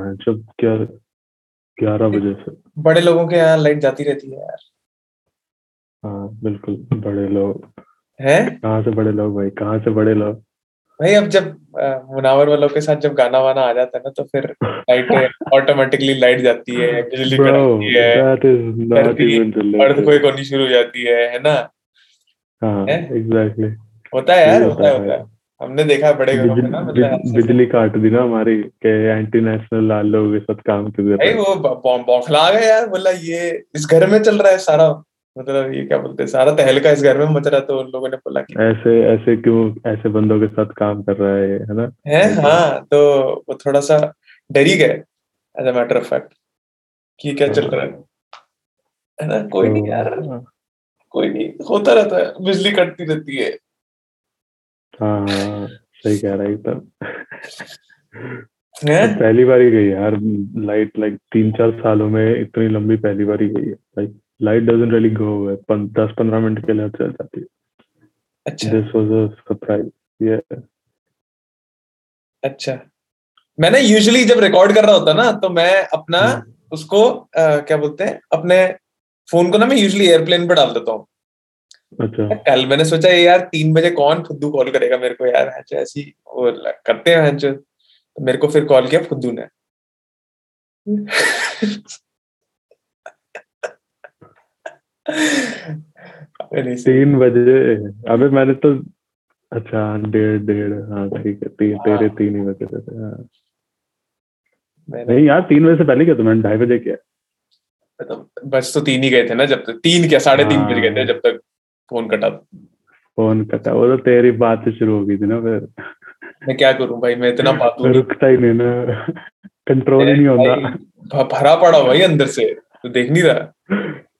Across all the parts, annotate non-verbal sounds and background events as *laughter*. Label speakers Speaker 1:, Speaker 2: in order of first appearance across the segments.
Speaker 1: है जब क्या ग्यारह बजे से।
Speaker 2: बड़े लोगों के यहाँ लाइट जाती रहती है यार।
Speaker 1: हाँ बिल्कुल बड़े लोग।
Speaker 2: हैं?
Speaker 1: कहाँ से बड़े लोग भाई? कहाँ से बड़े लोग?
Speaker 2: भाई अब जब मुनावर वालों के साथ जब गाना वाना आ जाता है ना तो फिर लाइट ऑटोमेटिकली लाइट जाती है बिजली कड़कती है. अर्थक्वेक होनी शुरू हो जाती है है ना?
Speaker 1: हाँ एग्जैक्टली
Speaker 2: होता है यार होता है
Speaker 1: होता है।
Speaker 2: हमने देखा है बड़े घरों में ना मतलब
Speaker 1: बिजली काट दी ना हमारी के एंटी नेशनल लाल लोगों के साथ काम कर रहे
Speaker 2: वो बौखला गए यार बोला ये इस घर में चल रहा है सारा। मतलब ये क्या बोलते हैं सारा तहलका इस घर में मच रहा तो उन लोगों ने बोला कि
Speaker 1: ऐसे ऐसे क्यों ऐसे बंदों के साथ काम कर रहा है है ना?
Speaker 2: है हाँ तो वो थोड़ा सा डर ही गए as a matter of fact कि क्या चल रहा है। है ना? कोई नहीं यार
Speaker 1: तो,
Speaker 2: कोई नहीं होता रहता है बिजली कटती रहती है।
Speaker 1: हाँ सही कह रहा है एकदम? पहली बार ही गई यार लाइट लाइक तीन चार सालों में इतनी लंबी पहली बार ही गई है। Like light doesn't really go दस पंद्रह मिनट के लिए चल जाती है।
Speaker 2: अच्छा।
Speaker 1: दिस वाज अ सरप्राइज़ ये
Speaker 2: अच्छा। मैंने यूजुअली जब रिकॉर्ड कर रहा होता ना तो मैं अपना
Speaker 1: हम्म।
Speaker 2: उसको अ, क्या बोलते हैं अपने फ़ोन को ना मैं यूजुअली एयरप्लेन पर डाल देता हूँ।
Speaker 1: अच्छा।
Speaker 2: कल मैंने सोचा ये यार तीन बजे कौन फुद्दू कॉल करेगा मेरे को? यार ऐसी वो करते हैं हैंचो तो मेरे को फिर कॉल किया फुद्दू ने।
Speaker 1: तीन बजे। अबे मैंने तो अच्छा डेढ़ डेढ़ हाँ ठीक है तीन तेरे तीन ही बजे थे हाँ। नहीं यार तीन बजे से पहले क्या तो मैंने ढाई बजे किया।
Speaker 2: तो बस तो तीन ही गए थे ना जब तक तीन क्या साढ़े तीन बज गए थे
Speaker 1: हाँ।
Speaker 2: जब तक। फ़ोन कटा
Speaker 1: फ़ोन कटा वो तो तेरी बात शुरू हो गई थी ना फिर।
Speaker 2: मैं क्या करूँ भाई मैं इतना नहीं
Speaker 1: रुकता ही नहीं ना। कंट्रोल ही नहीं होता।
Speaker 2: भरा पड़ा भाई अंदर से तो देख नहीं रहा।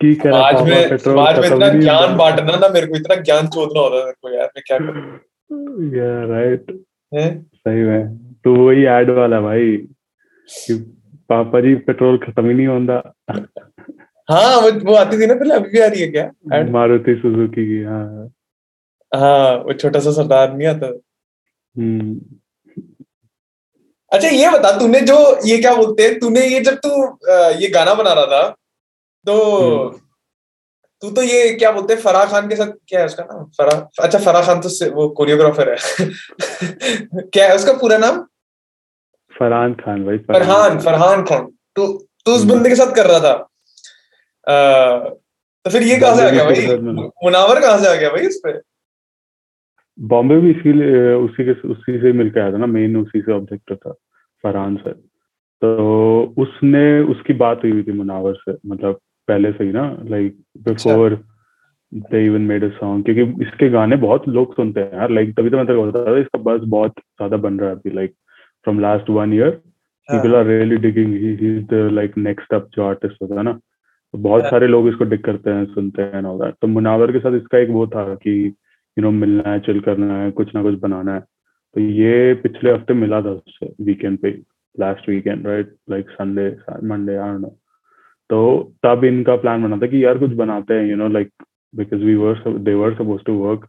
Speaker 1: की करा पापा
Speaker 2: में समाज में इतना ज्ञान बांटना ना मेरे को इतना ज्ञान चोदना होता है मेरे को यार मैं क्या करूँ।
Speaker 1: Right.
Speaker 2: हैं?
Speaker 1: सही में। तो वही एड वाला भाई कि पापा जी पेट्रोल खत्म ही नहीं होता।
Speaker 2: हाँ वो वो आती थी ना पहले अभी भी आ रही है क्या?
Speaker 1: मारुति सुजुकी की हाँ
Speaker 2: हाँ। वो छोटा सा सरदार नहीं आता?
Speaker 1: हम्म।
Speaker 2: अच्छा ये बता तूने जो ये क्या बोलते हैं तूने ये जब तू ये गाना बना रहा था तो
Speaker 1: हम्म।
Speaker 2: तू तो ये क्या बोलते हैं फराह खान के साथ क्या है उसका नाम? फराह अच्छा फराह खान तो वो कोरियोग्राफर है। *laughs* क्या है उसका पूरा नाम?
Speaker 1: फरहान खान भाई
Speaker 2: फरहान फरहान खान। तो तू उस
Speaker 1: हम्म।
Speaker 2: बंदे के साथ कर रहा था? तो फिर ये कहाँ से आ गया भाई? मुनावर कहाँ से आ गया भाई इस पे?
Speaker 1: बॉम्बे भी इसीलिए उसी के उसी से मिलकर आया था ना मेन उसी से ऑब्जेक्ट था फरहान सर तो उसने उसकी बात हुई हुई थी मुनावर से मतलब पहले से ही ना like before they even made a song क्योंकि इसके गाने बहुत लोग सुनते हैं यार लाइक तभी तो मैं तेरे को बता था इसका बस बहुत ज़्यादा बन रहा है अभी like from last one year people are really digging he is the like next up जो आर्टिस्ट होता है ना बहुत
Speaker 2: हाँ।
Speaker 1: सारे लोग इसको डिग करते हैं सुनते हैं all तो मुनावर के साथ इसका एक वो था कि यू नो मिलना है चिल करना है कुछ ना कुछ बनाना है। तो ये पिछले हफ़्ते मिला था उससे वीकेंड पे last weekend right like Sunday Monday I know तो तब इनका प्लान बना था कि यार कुछ बनाते हैं you know like because we were they were suppose to work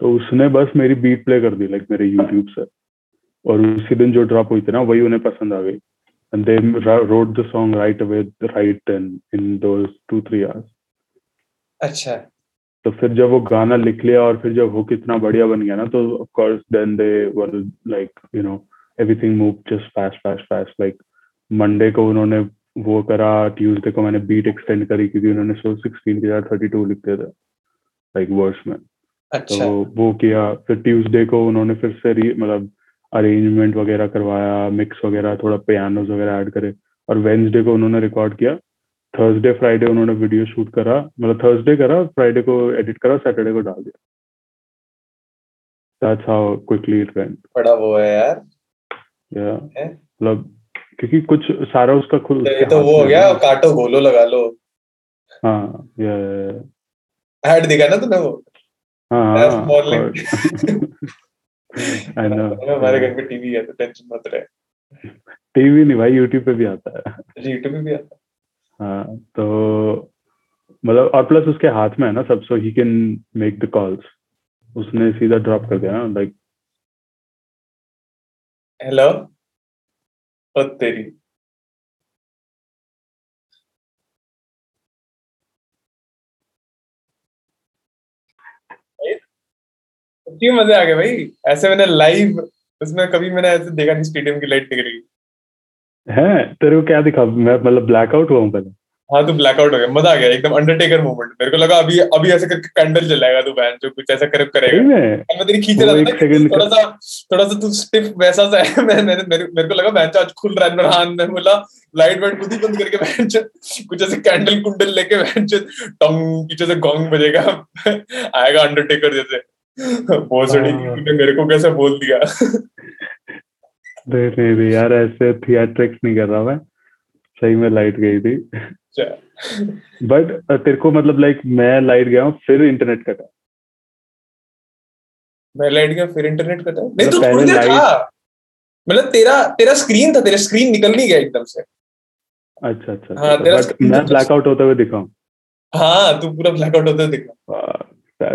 Speaker 1: तो उसने बस मेरी बीट प्ले कर दी लाइक मेरे यूट्यूब से। और उसी दिन जो ड्रॉप हुई थी ना वही उन्हें पसंद आ गई। And they wrote the song right away right then in those two three hours
Speaker 2: अच्छा।
Speaker 1: तो फिर जब वो गाना लिख लिया और फिर जब हुक इतना बढ़िया बन गया ना तो of course then they were like you know everything move just fast fast fast like Monday को उन्होंने वो करा ट्यूसडे को मैंने बीट एक्सटेंड करी क्योंकि उन्होंने सो सिक्सटीन की जगह थर्टी टू लिख दिया था लाइक वर्ड्स में।
Speaker 2: अच्छा.
Speaker 1: तो वो किया फिर ट्यूसडे को उन्होंने फिर से मतलब अरेंजमेंट वगैरह करवाया मिक्स वगैरह थोड़ा पियानोज वगैरह ऐड करे। और वेंसडे को उन्होंने रिकॉर्ड किया। थर्सडे फ्राइडे उन्होंने वीडियो शूट करा। मतलब थर्सडे करा फ्राइडे को एडिट करा सैटरडे को डाल दिया। That's how quickly it went
Speaker 2: बड़ा वो है यार।
Speaker 1: या
Speaker 2: है?
Speaker 1: मतलब क्योंकि कुछ सारा उसका खुद
Speaker 2: तो तो वो हो गया काटो गोलो लगा लो।
Speaker 1: हाँ या।
Speaker 2: ऐड दिखा ना तूने वो?
Speaker 1: हाँ। *laughs* *laughs*
Speaker 2: हमारे घर पे टीवी है तो टेंशन मत रहे।
Speaker 1: टीवी नहीं भाई यूट्यूब पे भी आता है।
Speaker 2: यूट्यूब पे भी आता
Speaker 1: है? हाँ तो मतलब और प्लस उसके हाथ में है ना सब so he can make the calls उसने सीधा ड्रॉप कर दिया ना लाइक
Speaker 2: हेलो तेरी। क्यों मज़े आ गए भाई। ऐसे मैंने लाइव उसमें कभी मैंने ऐसे देखा नहीं स्टेडियम की लाइट निकल गई।
Speaker 1: है तेरे को क्या दिखा? मैं मतलब ब्लैकआउट हुआ हूँ पहले।
Speaker 2: हाँ तू ब्लैकआउट हो गया। मज़ा आ गया एकदम अंडरटेकर मोमेंट मेरे को लगा अभी अभी ऐसे करके कैंडल जलाएगा तू बहन जो कुछ ऐसा कर करेगा।
Speaker 1: मैं?
Speaker 2: तेरी खींच रहा था थोड़ा सा थोड़ा सा तू स्टिफ वैसा सा है। *laughs* मैं मैंने मेरे, मेरे को लगा बहन आज खुल रहा है नरहान ने बोला लाइट वाइट खुद ही बंद करके बहन कुछ ऐसे कैंडल कुंडल लेके बहन टंग पीछे से गोंग बजेगा। *laughs* आएगा अंडरटेकर जैसे। भोसड़ी
Speaker 1: हाँ।
Speaker 2: तूने मेरे को कैसे बोल दिया?
Speaker 1: नहीं नहीं नहीं यार ऐसे थिएट्रिक्स नहीं कर रहा मैं। सही में लाइट गई थी।
Speaker 2: अच्छा,
Speaker 1: बट तेरे को मतलब लाइक मैं लाइट गया हूँ फिर इंटरनेट कटा
Speaker 2: मैं लाइट गया फिर इंटरनेट कटा नहीं तो थोड़ी देर था। मतलब तेरा तेरा स्क्रीन था तेरा स्क्रीन निकल नहीं गया एकदम से।
Speaker 1: अच्छा अच्छा
Speaker 2: हाँ, तेरा
Speaker 1: बट मैं ब्लैकआउट होते हुए दिखा हाँ।
Speaker 2: तू पूरा ब्लैकआउट होता दिखा।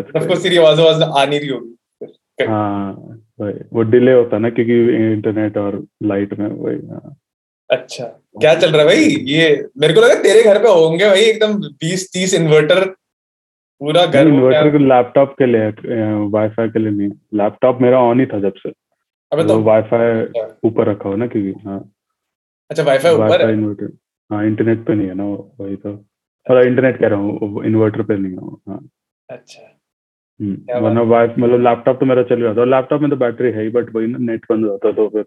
Speaker 2: तेरी आवाज़ आवाज़ आ नहीं रही होगी
Speaker 1: हाँ वही वो डिले होता ना क्योंकि इंटरनेट और लाइट में वही हाँ।
Speaker 2: अच्छा क्या चल रहा है भाई? ये मेरे को लगा तेरे घर पे होंगे भाई एकदम बीस तीस इन्वर्टर पूरा घर
Speaker 1: इन्वर्टर को लैपटॉप के लिए वाईफाई के लिए नहीं। लैपटॉप मेरा ऑन ही था जब से।
Speaker 2: अबे
Speaker 1: तो वाईफाई ऊपर रखा हो ना क्योंकि हाँ।
Speaker 2: अच्छा वाईफाई ऊपर? है
Speaker 1: इन्वर्टर हाँ इंटरनेट पे नहीं है ना वही तो। थोड़ा इंटरनेट कह रहा हूँ इन्वर्टर पे नहीं है हाँ।
Speaker 2: अच्छा।
Speaker 1: वरना वाई मतलब लैपटॉप तो मेरा चल रहा था। लैपटॉप में तो बैटरी है ही बट वही ना नेट बंद हो जाता तो फिर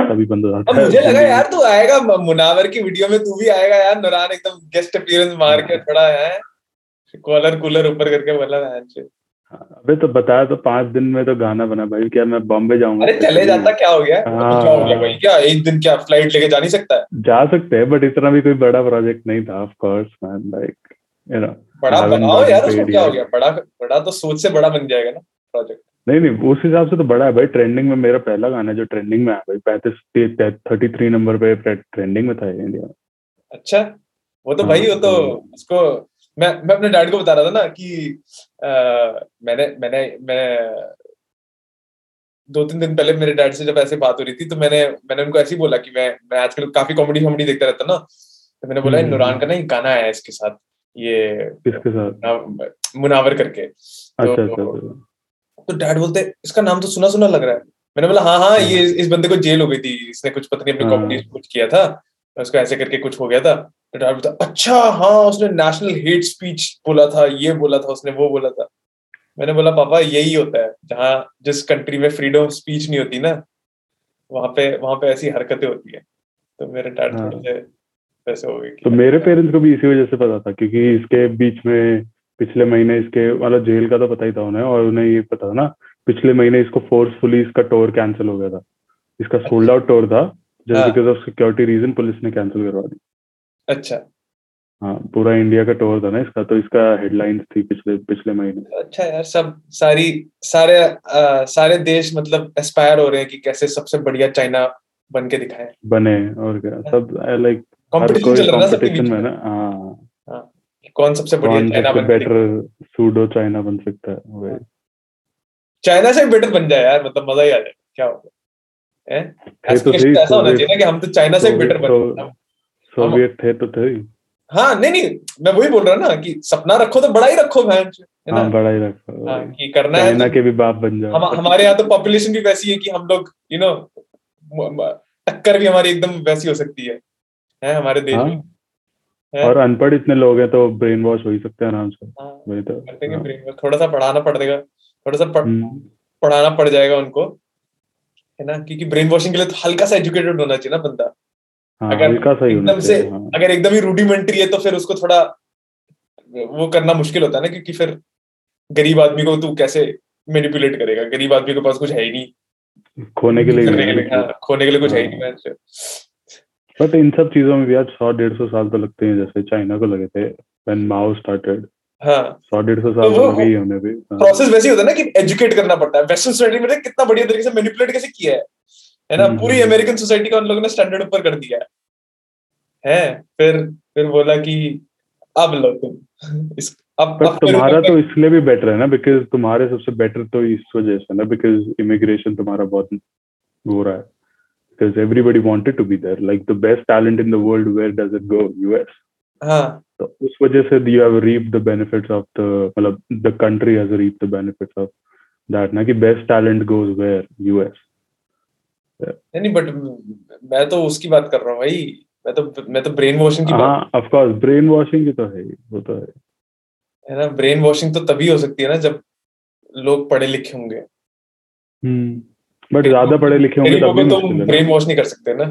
Speaker 1: तभी बंद हो जाता। है
Speaker 2: मुझे लगा यार तू आएगा मुनावर की वीडियो में तू भी आएगा यार नौरान एकदम गेस्ट अपीयरेंस मार के थोड़ा है। कॉलर कूलर ऊपर करके बोला बहन से।
Speaker 1: हाँ, अबे तो बताया तो पाँच दिन में तो गाना बना भाई क्या मैं बॉम्बे जाऊँगा?
Speaker 2: अरे चले जाता क्या हो गया?
Speaker 1: हाँ।
Speaker 2: क्या हो गया भाई? क्या एक दिन क्या फ़्लाइट लेके जा नहीं सकता? है
Speaker 1: जा सकते हैं बट इतना भी कोई बड़ा प्रोजेक्ट नहीं था of course man like you know
Speaker 2: बड़ा बनाओ यार उसको क्या हो गया? बड़ा बड़ा तो सोच से बड़ा बन जाएगा ना प्रोजेक्ट
Speaker 1: नहीं नहीं उस हिसाब से तो बड़ा है भाई। ट्रेंडिंग में मेरा पहला गाना जो ट्रेंडिंग में है भाई पैंतीस थर्टी थ्री नंबर पे ट्रेंडिंग में था इंडिया
Speaker 2: अच्छा वो तो
Speaker 1: हाँ,
Speaker 2: भाई वो तो
Speaker 1: तो-
Speaker 2: उसको मैं मैं अपने डैड को बता रहा था ना कि आ, मैंने मैंने मैं दो तीन दिन पहले मेरे डैड से जब ऐसे बात हो रही थी तो मैंने मैंने उनको ऐसे ही बोला कि मैं मैं आजकल काफ़ी कॉमेडी कॉमेडी देखता रहता ना। तो मैंने बोला
Speaker 1: हम्म।
Speaker 2: नुरान का ना एक गाना आया इसके साथ। ये
Speaker 1: किसके साथ?
Speaker 2: मुनावर करके।
Speaker 1: अच्छा
Speaker 2: तो-
Speaker 1: अच्छा।
Speaker 2: तो डैड बोलते इसका नाम तो सुना सुना लग रहा है। मैंने बोला हाँ हाँ ये इस बंदे को जेल हो गई थी। इसने कुछ पता नहीं अपनी
Speaker 1: हाँ।
Speaker 2: कॉमेडी कुछ किया था। उसको ऐसे करके कुछ हो गया था। तो डैड बोलता अच्छा हाँ उसने नेशनल हेट स्पीच बोला था ये बोला था उसने वो बोला था। मैंने बोला पापा यही होता है। जहाँ जिस कंट्री में फ्रीडम ऑफ़ स्पीच नहीं होती ना वहाँ पे वहाँ पे ऐसी हरकतें होती है। तो मेरे डैड
Speaker 1: हाँ।
Speaker 2: थोड़े से वैसे हो गए
Speaker 1: तो मेरे पेरेंट्स को भी इसी वजह से पता था क्योंकि इसके बीच में पिछले महीने इसके मतलब जेल का तो पता ही था उन्हें और उन्हें ये पता था ना पिछले महीने इसको फोर्सफुली इसका टूर कैंसिल हो गया था। इसका सोल्ड आउट टूर था जस्ट
Speaker 2: हाँ।
Speaker 1: Because of security reason police ने कैंसिल करवा दी।
Speaker 2: अच्छा।
Speaker 1: हाँ पूरा इंडिया का टूर था ना इसका तो इसका हेडलाइन थी पिछले पिछले महीने।
Speaker 2: अच्छा यार सब सारी सारे आ, सारे देश मतलब एस्पायर हो रहे हैं कि कैसे सबसे बढ़िया चाइना बन के दिखाए।
Speaker 1: बने और क्या सब लाइक
Speaker 2: कंपटीशन चल रहा है सबके बीच
Speaker 1: में ना हाँ।
Speaker 2: कौन सबसे बढ़िया चाइना बन
Speaker 1: बेटर सूडो चाइना बन सकता है वही।
Speaker 2: चाइना से बेटर बन जाए यार मतलब मज़ा ही आ जाए। क्या होगा? हैं?
Speaker 1: तो
Speaker 2: ऐसा होना चाहिए ना कि हम तो चाइना से बेटर बन
Speaker 1: सोवियत थे तो थे हाँ।
Speaker 2: नहीं नहीं मैं वही बोल रहा ना कि सपना रखो तो बड़ा ही रखो हाँ
Speaker 1: बड़ा ही रखा
Speaker 2: हाँ, कि करना है तो
Speaker 1: के भी बाप बन जाओ।
Speaker 2: हम हमारे यहाँ तो पॉपुलेशन भी वैसी है कि हम लोग यू नो टक्कर भी हमारी एकदम वैसी हो सकती है। है हमारे देश
Speaker 1: हाँ।
Speaker 2: में?
Speaker 1: और अनपढ़ इतने लोग हैं तो ब्रेन वॉश हो ही सकते हैं आराम से।
Speaker 2: हाँ,
Speaker 1: वही तो। हाँ।
Speaker 2: थोड़ा सा पढ़ाना पड़ेगा थोड़ा सा पढ़,
Speaker 1: हम्म,
Speaker 2: पढ़ाना पड़ जाएगा उनको। है ना? क्योंकि ब्रेन वॉशिंग के लिए तो हल्का सा एजुकेटेड होना चाहिए ना बंदा।
Speaker 1: हाँ
Speaker 2: अगर
Speaker 1: हल्का सा
Speaker 2: एकदम से
Speaker 1: हाँ।
Speaker 2: अगर एकदम ही रूडिमेंट्री है तो फिर उसको थोड़ा वो करना मुश्किल होता है ना क्योंकि फिर गरीब आदमी को तू कैसे मेनिपुलेट करेगा? गरीब आदमी के पास कुछ है ही नहीं।
Speaker 1: खोने के लिए
Speaker 2: खोने के लिए कुछ है ही। नहीं।
Speaker 1: बट इन सब चीज़ों में भी आज सौ डेढ़ सौ साल तो लगते हैं जैसे चाइना को लगे थे व्हेन माओ स्टार्टेड
Speaker 2: हाँ।
Speaker 1: सौ डेढ़ सौ साल
Speaker 2: तो
Speaker 1: लगे हमें भी।
Speaker 2: प्रोसेस वैसे होता है ना कि एजुकेट करना पड़ता है। वेस्टर्न सोसाइटी में कितना बढ़िया तरीके से मैनिपुलेट कैसे किया है। है ना?
Speaker 1: हम्म,
Speaker 2: पूरी। अमेरिकन सोसाइटी का उन लोगों ने स्टैंडर्ड ऊपर कर दिया है। हैं? फिर फिर बोला कि अब लो तुम। इस अब फिर
Speaker 1: तुम्हारा तो इसलिए भी बेटर है ना बिकॉज़ तुम्हारे सबसे बेटर तो इस वजह से ना बिकॉज़ इमिग्रेशन तुम्हारा बहुत हो रहा है। Wanted to be there like the best talent in the world where does it go US
Speaker 2: हाँ
Speaker 1: तो उस वजह से you have reap the benefits of the मतलब the country has reap the benefits of that. ना कि best talent goes where? US
Speaker 2: नहीं but मैं तो उसकी बात कर रहा हूँ भाई। मैं तो मैं तो ब्रेन वॉशिंग की
Speaker 1: हाँ of course brain washing की तो ही, वो तो है।
Speaker 2: है ना? ब्रेन वॉशिंग तो तभी हो सकती है ना जब लोग पढ़े लिखे होंगे।
Speaker 1: हम्म। बट ज़्यादा पढ़े लिखे होंगे तब भी
Speaker 2: तो
Speaker 1: है
Speaker 2: ब्रेन वॉश नहीं कर सकते ना?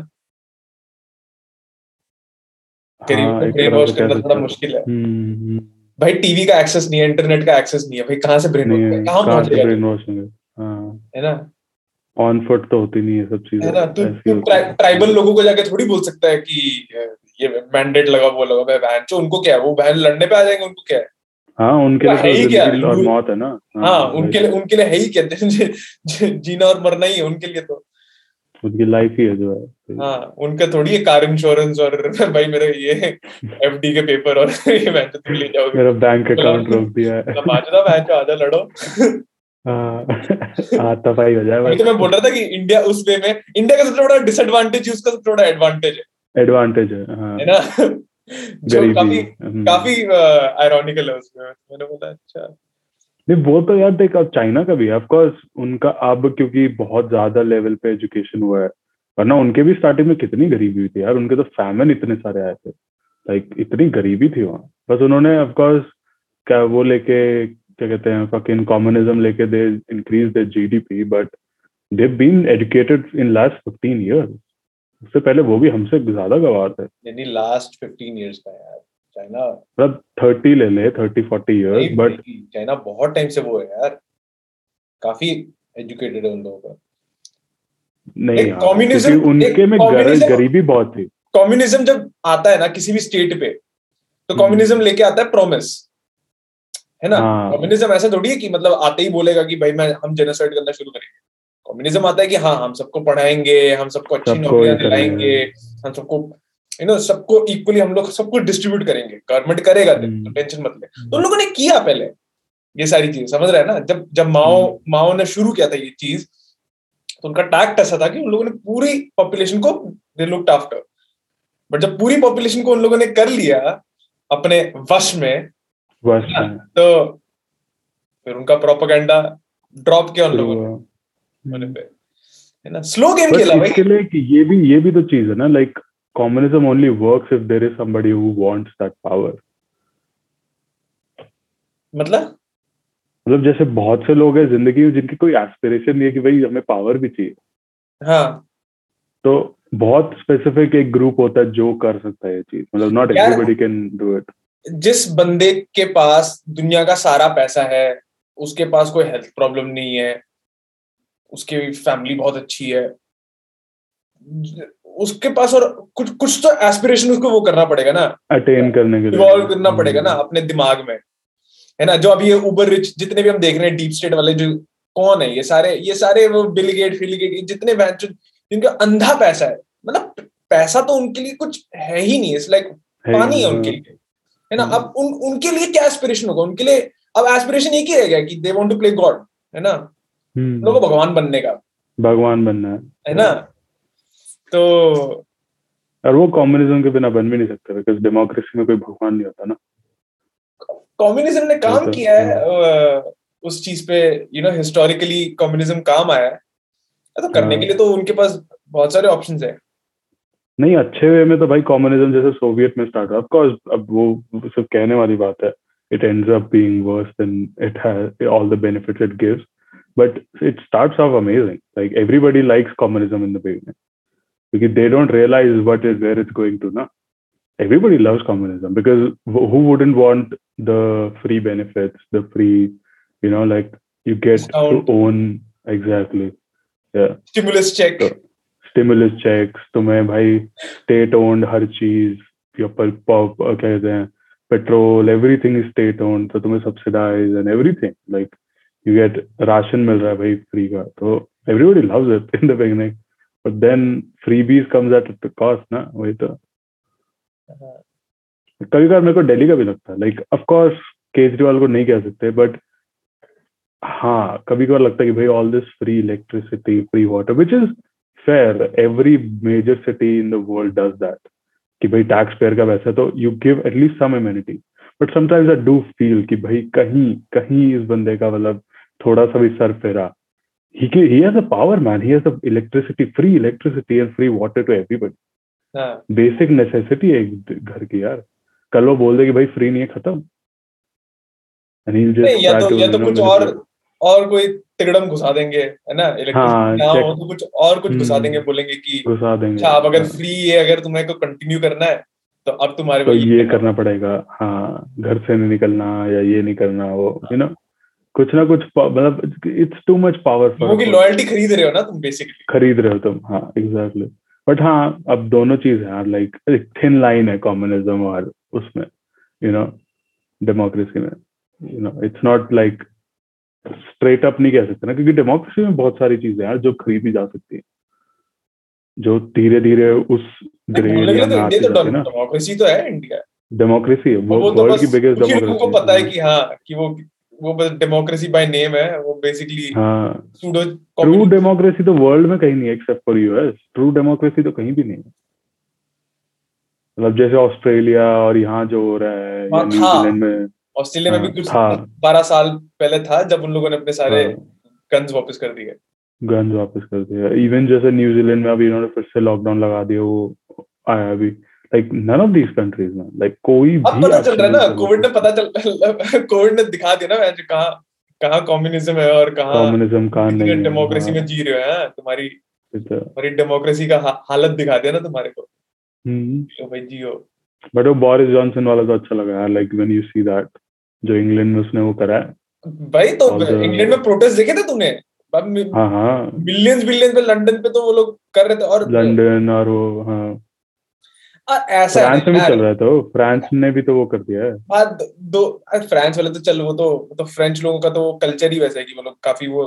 Speaker 2: गरीबों
Speaker 1: हाँ
Speaker 2: को
Speaker 1: एक
Speaker 2: ब्रेन वॉश करना थोड़ा मुश्किल है।
Speaker 1: हम्म हम्म,
Speaker 2: भाई टीवी का एक्सेस नहीं है इंटरनेट का एक्सेस नहीं है भाई कहाँ से ब्रेन वॉश कहाँ पहुंचेगा
Speaker 1: ब्रेन वॉश हाँ।
Speaker 2: है ना?
Speaker 1: ऑन फुट तो होती नहीं है सब चीज़ें
Speaker 2: है ना? तू तू ट्राइबल लोगों को जाके थोड़ी बोल सकता है कि ये मैंडेट लगा वो लगा बहन चो उनको क्या है वो बहन लड़ने पे आ जाएँगे उनको क्या है?
Speaker 1: हाँ उनके लिए
Speaker 2: है
Speaker 1: तो
Speaker 2: ही क्या?
Speaker 1: और मौत है ना।
Speaker 2: हाँ
Speaker 1: हाँ
Speaker 2: उनके लिए उनके लिए है ही क्या? *laughs* जीना और मरना ही है उनके लिए तो।
Speaker 1: उनकी लाइफ ही है जो है। तो
Speaker 2: हाँ उनका थोड़ी है कार इंश्योरेंस और *laughs* भाई मेरे ये एफडी के पेपर और *laughs* ये मैं तो तुम ले जाओगे।
Speaker 1: मेरा बैंक अकाउंट रोक दिया है।
Speaker 2: आजा आजा लड़ो।
Speaker 1: हाँ हाथापाई हो जाए
Speaker 2: तो मैं बोल रहा था कि इंडिया उस वे में इंडिया का सबसे बड़ा डिसएडवांटेज है उसका सबसे बड़ा एडवांटेज है।
Speaker 1: एडवांटेज है हाँ।
Speaker 2: है ना? जो काफ़ी
Speaker 1: हम्म।
Speaker 2: काफ़ी आयरॉनिकल है उसमें। मैंने बोला अच्छा।
Speaker 1: नहीं वो तो यार देख अब चाइना का भी है ऑफकोर्स उनका अब क्योंकि बहुत ज़्यादा लेवल पे एजुकेशन हुआ है वरना उनके भी स्टार्टिंग में कितनी गरीबी हुई थी यार उनके तो फैमिन इतने सारे आए थे लाइक इतनी गरीबी थी वहाँ। बस उन्होंने ऑफकोर्स क्या वो लेके क्या कहते हैं फकिंग कम्युनिज्म लेके they increase the GDP but they been educated in last fifteen years उससे पहले वो भी हमसे ज़्यादा गवार थे।
Speaker 2: यानी लास्ट 15 इयर्स का यार। चाइना
Speaker 1: मतलब थर्टी ले ले थर्टी फोर्टी ईयर्स
Speaker 2: नहीं
Speaker 1: बट
Speaker 2: चाइना बहुत टाइम से वो है यार। काफ़ी एजुकेटेड है उन लोगों का
Speaker 1: नहीं
Speaker 2: communism-
Speaker 1: उनके में गर- गरीबी बहुत थी।
Speaker 2: कम्युनिज्म जब आता है ना किसी भी स्टेट पे तो। कम्युनिज्म लेके आता है प्रोमिस है ना?
Speaker 1: हाँ।
Speaker 2: कम्युनिज्म ऐसा थोड़ी है कि मतलब आते ही बोलेगा कि भाई मैं हम जेनोसाइड करना शुरू करेंगे। कम्युनिज्म आता है कि हाँ हम सबको पढ़ाएँगे हम सबको अच्छी नौकरियाँ दिलाएँगे हम सबको यू नो सबको इक्वली हम लोग सबको डिस्ट्रीब्यूट करेंगे। गवर्नमेंट करेगा
Speaker 1: हम्म।
Speaker 2: तो टेंशन मत ले। तो उन लोगों ने किया पहले ये सारी चीज़ समझ रहे हैं ना? जब जब माओ
Speaker 1: हम्म।
Speaker 2: माओ ने शुरू किया था ये चीज़ तो उनका टैक्ट ऐसा था कि उन लोगों ने पूरी पॉपुलेशन को दे लुक्ड आफ्टर बट जब पूरी पॉपुलेशन को उन लोगों ने कर लिया अपने वश में हाँ, तो फिर उनका प्रोपेगेंडा ड्रॉप किया उन लोगों ने। है ना? स्लो गेम खेला भाई।
Speaker 1: इसके लिए कि ये भी ये भी तो चीज़ है ना like communism only works if there is somebody wants that power
Speaker 2: मतलब?
Speaker 1: मतलब जैसे बहुत से लोग हैं ज़िंदगी में जिनकी कोई एस्पिरेशन नहीं है कि भाई हमें पावर भी चाहिए।
Speaker 2: हाँ।
Speaker 1: तो बहुत स्पेसिफिक एक ग्रुप होता है जो कर सकता है ये चीज़। मतलब
Speaker 2: not
Speaker 1: everybody can do it
Speaker 2: जिस बंदे के पास दुनिया का सारा पैसा है उसके पास कोई हेल्थ प्रॉब्लम नहीं है उसकी फैमिली बहुत अच्छी है। उसके पास और कुछ कुछ तो एस्पिरेशन उसको वो करना पड़ेगा ना।
Speaker 1: अटेन करने के लिए।
Speaker 2: इवॉल्व करना पड़ेगा ना
Speaker 1: हम्म,
Speaker 2: अपने दिमाग में। है ना? जो अभी ये उबर रिच जितने भी हम देख रहे हैं डीप स्टेट वाले जो कौन है ये सारे ये सारे वो बिल गेट फिल गेट जितने जिनका अंधा पैसा है मतलब पैसा तो उनके लिए कुछ है ही नहीं इट्स लाइक पानी है उनके लिए। है ना?
Speaker 1: हम्म।
Speaker 2: अब उन उनके लिए क्या एस्पिरेशन होगा? उनके लिए अब एस्पिरेशन एक ही रह गया कि they want to play god है ना?
Speaker 1: हम्म,
Speaker 2: लोगों को भगवान बनने का।
Speaker 1: भगवान बनना है।
Speaker 2: है ना? तो
Speaker 1: और वो कम्युनिज्म के बिना बन भी नहीं सकते बिकॉज़ डेमोक्रेसी में कोई भगवान नहीं होता ना।
Speaker 2: कम्युनिज्म ने काम किया है उस चीज़ पे यू नो हिस्टोरिकली कम्युनिज्म काम आया है। तो करने। के लिए तो उनके पास बहुत सारे ऑप्शंस है।
Speaker 1: नहीं अच्छे वे में तो भाई कम्युनिज्म जैसे सोवियत में स्टार्ट हुआ। ऑफ़ कोर्स अब वो सिर्फ़ कहने वाली बात है। It ends up being worse than it has all the benefits it gives But it starts off amazing like everybody likes communism in the beginning because they don't realize what is where it's going to now everybody loves communism because wh- who wouldn't want the free benefits the free you know like you get
Speaker 2: Discount.
Speaker 1: to own exactly yeah
Speaker 2: stimulus check
Speaker 1: तो- stimulus checks तुम्हें भाई state owned हर चीज या पर प- प- क्या कहते हैं petrol everything is state owned तो तुम्हें subsidise and everything like you get ration मिल रहा है भाई फ्री का। तो everybody loves it in the beginning but then freebies comes at the cost ना वही तो। कभी कभार मेरे को दिल्ली का भी लगता है। लाइक ऑफ़ कोर्स केजरीवाल को नहीं कह सकते बट हाँ कभी कभार लगता है कि भाई all this free electricity free water which is fair every major city in the world does that कि भाई टैक्स पेयर का वैसा तो you give at least some immunity but sometimes I do feel कि भाई कहीं कहीं इस बंदे का मतलब थोड़ा सा भी सर फेरा। He can, he has a power man. He has the electricity free electricity and free water to everybody.
Speaker 2: हाँ।
Speaker 1: बेसिक नेसेसिटी है घर की यार। कल वो बोल दे कि भाई फ्री नहीं है खत्म।
Speaker 2: नहीं या तो या तो कुछ और और कोई तिगड़म घुसा देंगे है ना?
Speaker 1: हाँ,
Speaker 2: इलेक्ट्रिसिटी हो तो कुछ और कुछ घुसा
Speaker 1: हम्म।
Speaker 2: देंगे बोलेंगे कि
Speaker 1: घुसा देंगे।
Speaker 2: अच्छा अब अगर
Speaker 1: हाँ,
Speaker 2: फ्री है अगर तुम्हें को कंटिन्यू करना है तो अब तुम्हारे
Speaker 1: तो
Speaker 2: को
Speaker 1: ये करना पड़ेगा। हाँ घर से नहीं निकलना या ये नहीं करना वो यू नो कुछ ना कुछ मतलब इट्स टू मच पावर
Speaker 2: लोगों की लॉयल्टी खरीद रहे हो ना तुम बेसिकली
Speaker 1: खरीद रहे हो तुम हाँ एग्जैक्टली बट हाँ अब दोनों चीज़ है लाइक एक थिन लाइन है कम्युनिज्म और उसमें यू नो डेमोक्रेसी में. You know it's not like straight up नहीं कह सकते ना क्योंकि डेमोक्रेसी में बहुत सारी चीज़ें हैं जो खरीदी जा सकती है जो धीरे धीरे उस
Speaker 2: तो तो
Speaker 1: है
Speaker 2: डेमोक्रेसी तो है इंडिया
Speaker 1: डेमोक्रेसी है वो
Speaker 2: वो तो
Speaker 1: वर्ल्ड की बिगेस्ट
Speaker 2: डेमोक्रेसी को पता है कि हाँ कि वो वो बस डेमोक्रेसी बाय नेम है वो बेसिकली
Speaker 1: हाँ।
Speaker 2: सूडो
Speaker 1: ट्रू डेमोक्रेसी तो वर्ल्ड में कहीं नहीं है except for US true democracy तो कहीं भी नहीं है। मतलब जैसे ऑस्ट्रेलिया और यहाँ जो हो रहा है या
Speaker 2: हाँ।
Speaker 1: न्यूजीलैंड में।
Speaker 2: ऑस्ट्रेलिया में भी
Speaker 1: हाँ,
Speaker 2: कुछ। बारह साल पहले था जब उन लोगों ने अपने सारे
Speaker 1: हाँ,
Speaker 2: गन्स वापस कर दिए।
Speaker 1: गन्स वापस कर दिया इवन जैसे न्यूजीलैंड में अभी इन्होंने फिर से लॉकडाउन लगा दिया वो आया अभी like none of these countries में लाइक कोई
Speaker 2: अब
Speaker 1: भी
Speaker 2: पता चल रहा है ना कोविड ने पता चल कोविड ने दिखा दिया ना जो कहाँ कहाँ कम्युनिज्म है और कहाँ
Speaker 1: कम्युनिज्म का नहीं
Speaker 2: डेमोक्रेसी
Speaker 1: हाँ,
Speaker 2: में जी रहे हो हैं तुम्हारी
Speaker 1: a-
Speaker 2: तुम्हारी डेमोक्रेसी का हालत दिखा दिया ना तुम्हारे को।
Speaker 1: हम्म।
Speaker 2: लो भाई जियो।
Speaker 1: बट वो बोरिस जॉनसन वाला तो अच्छा लगा यार like when you see that जो इंग्लैंड में उसने वो करा है।
Speaker 2: भाई तो इंग्लैंड में प्रोटेस्ट देखे थे तूने?
Speaker 1: हाँ हाँ।
Speaker 2: बिलियंस बिलियंस पे लंदन पे तो वो लोग कर रहे थे और
Speaker 1: लंदन और वो हाँ।
Speaker 2: और ऐसा
Speaker 1: फ्रांस में भी चल रहा है तो फ्रांस ने भी तो वो कर दिया है
Speaker 2: बात दो अरे फ्रांस वाले तो चल वो तो तो फ्रेंच लोगों का तो कल्चर ही वैसा है कि वो लोग काफ़ी वो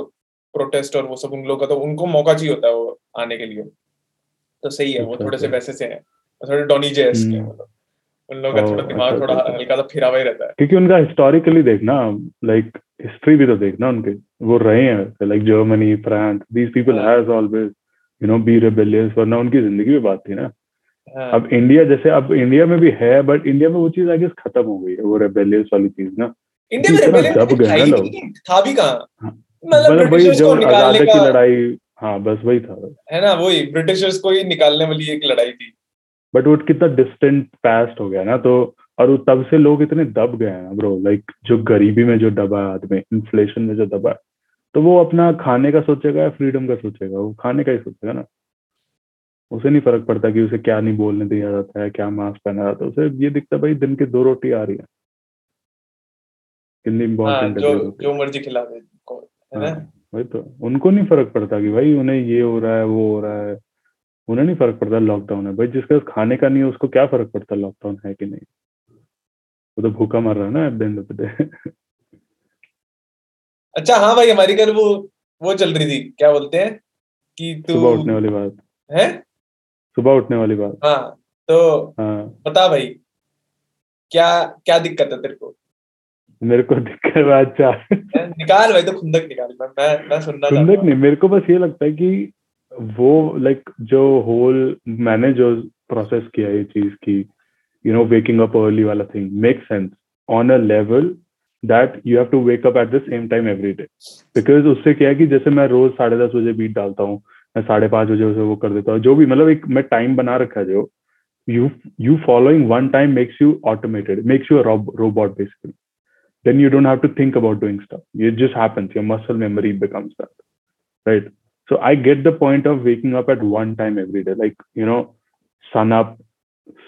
Speaker 2: प्रोटेस्ट और वो सब उन लोगों का तो उनको मौका चाहिए होता है वो आने के लिए तो सही है वो
Speaker 1: अच्छा,
Speaker 2: थोड़े से
Speaker 1: अच्छा।
Speaker 2: वैसे से हैं थोड़े डॉनी जेस के हैं
Speaker 1: हम्म।
Speaker 2: लोग। उन लोगों का थोड़ा दिमाग
Speaker 1: अच्छा,
Speaker 2: थोड़ा
Speaker 1: अच्छा, अच्छा।
Speaker 2: हल्का सा फिरा हुआ ही रहता है
Speaker 1: क्योंकि उनका हिस्टोरिकली देखना लाइक हिस्ट्री भी तो देखना उनके वो रहे हैं like Germany France these people
Speaker 2: हाँ।
Speaker 1: Has always you know be rebellious वरना उनकी ज़िंदगी में बात थी ना
Speaker 2: हाँ,
Speaker 1: अब इंडिया जैसे अब इंडिया में भी है बट इंडिया में वो चीज़ आगे खत्म हो गई है वो रेबेलियस वाली चीज़ ना।
Speaker 2: इंडिया में
Speaker 1: दब गए ना लोग।
Speaker 2: था भी कहाँ?
Speaker 1: हाँ।
Speaker 2: मतलब
Speaker 1: मतलब वही जो
Speaker 2: को
Speaker 1: आज़ादी की लड़ाई हाँ बस वही था।
Speaker 2: है ना वही ब्रिटिशर्स को ही निकालने वाली एक लड़ाई थी।
Speaker 1: बट वो कितना डिस्टेंट पास्ट हो गया ना तो और तब से लोग इतने दब गए हैं ब्रो लाइक जो गरीबी में जो दबा है आदमी इन्फ्लेशन में जो दबा है तो वो अपना खाने का सोचेगा या फ्रीडम का सोचेगा वो खाने का ही सोचेगा ना। उसे नहीं फ़र्क पड़ता कि उसे क्या नहीं बोलने दिया जाता है क्या मास्क पहना जाता है। उसे ये दिखता है भाई दिन की दो रोटी आ रही है। कितनी
Speaker 2: हाँ
Speaker 1: इम्पोर्टेंट
Speaker 2: जो
Speaker 1: है रोटी।
Speaker 2: जो मर्ज़ी खिला दे है ना?
Speaker 1: वही तो। उनको नहीं फ़र्क पड़ता कि भाई उन्हें ये हो रहा है वो हो रहा है। उन्हें नहीं फ़र्क पड़ता लॉकडाउन है। भाई जिसके पास खाने का नहीं है उसको क्या फ़र्क पड़ता लॉकडाउन है कि नहीं? वो तो भूखा मर रहा है ना at the end of the. Day
Speaker 2: अच्छा हाँ भाई हमारी कल वो वो चल रही थी क्या बोलते हैं? कि तू
Speaker 1: सुबह उठने वाली बात।
Speaker 2: है?
Speaker 1: सुबह उठने वाली बात।
Speaker 2: हाँ तो
Speaker 1: हाँ।
Speaker 2: बता भाई क्या क्या दिक्कत है तेरे को?
Speaker 1: मेरे को दिक्कत है अच्छा
Speaker 2: निकाल भाई तो खुंदक निकाल मैं मैं, सुनना
Speaker 1: खुंदक नहीं मेरे को बस ये लगता है कि वो लाइक जो होल मैंने जो प्रोसेस किया ये चीज़ की you know waking up early वाला thing make sense on a level that you have to wake up at the same time every day because उससे क्या है कि जैसे मैं रोज साढ़े दस बजे बीट डालता हूँ मैं साढ़े पाँच बजे उसे वो कर देता हूँ जो भी मतलब एक मैं टाइम बना रखा है जो you you following one time makes you automated makes you robot basically then you don't have to think about doing stuff. It just happens. Your muscle memory becomes that. Right. So I get the point of waking up at one time every day. Like, you know, sun up,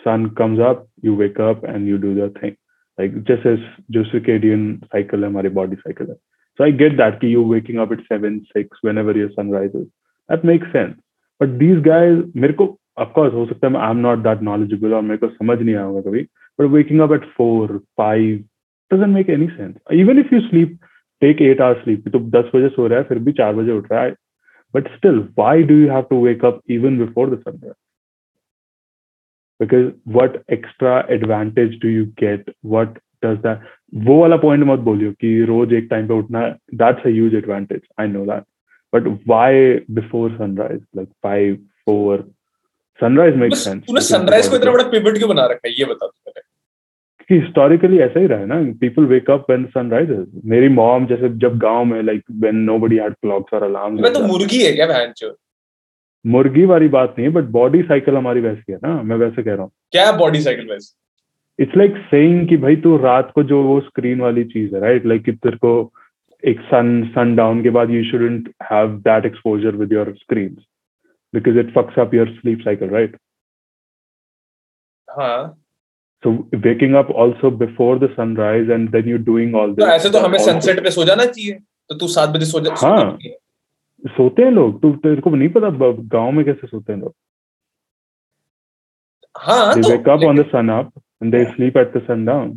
Speaker 1: sun comes up, you wake up and you do the thing. Like just as जो circadian cycle है हमारी body cycle है. So I get that कि you waking up at seven, six whenever your sun rises. That makes sense. But these guys, मेरे को of course हो सकता है I'm not that knowledgeable और मेरे को समझ नहीं आएगा कभी. But waking up at four, five, doesn't make any sense. Even if you sleep, take eight hours sleep, तो दस बजे सो रहा है फिर भी चार बजे उठ रहा है. But still, why do you have to wake up even before the sunrise? Because what extra advantage do you get? What does that? वो वाला पॉइंट मत बोलियो कि रोज एक टाइम पे उठना that's a huge advantage. I know that. But why before sunrise? Like five, four. Sunrise makes sense.
Speaker 2: तूने sunrise को इतना बड़ा पिवट क्यों बना रखा है? ये बता तू पहले।
Speaker 1: कि हिस्टोरिकली ऐसा ही रहा है ना। People wake up when sun rises मेरी मॉम जैसे जब गाँव में like when nobody had clocks और अलार्म्स
Speaker 2: मैं तो मुर्गी है क्या बहन चो
Speaker 1: मुर्गी वाली बात नहीं है बट बॉडी साइकिल हमारी वैसी है ना। मैं वैसे कह रहा हूँ।
Speaker 2: क्या बॉडी साइकिल वैसे?
Speaker 1: इट्स लाइक सेइंग कि भाई तू रात को जो वो स्क्रीन वाली चीज़ है राइट लाइक कि तेरे को एक सन सन डाउन के बाद you shouldn't have that exposure with your screen because it fucks up your sleep cycle right
Speaker 2: हाँ
Speaker 1: So waking up also before the sunrise and then you're doing all
Speaker 2: तो
Speaker 1: this.
Speaker 2: ऐसे तो हमें सनसेट पे सो जाना चाहिए तो तू सात बजे सो जा
Speaker 1: हाँ।
Speaker 2: है।
Speaker 1: सोते हैं लोग तू तेरे को नहीं पता गाँव में कैसे सोते हैं लोग
Speaker 2: हाँ
Speaker 1: they
Speaker 2: तो
Speaker 1: wake up on the sun up and they sleep at the sundown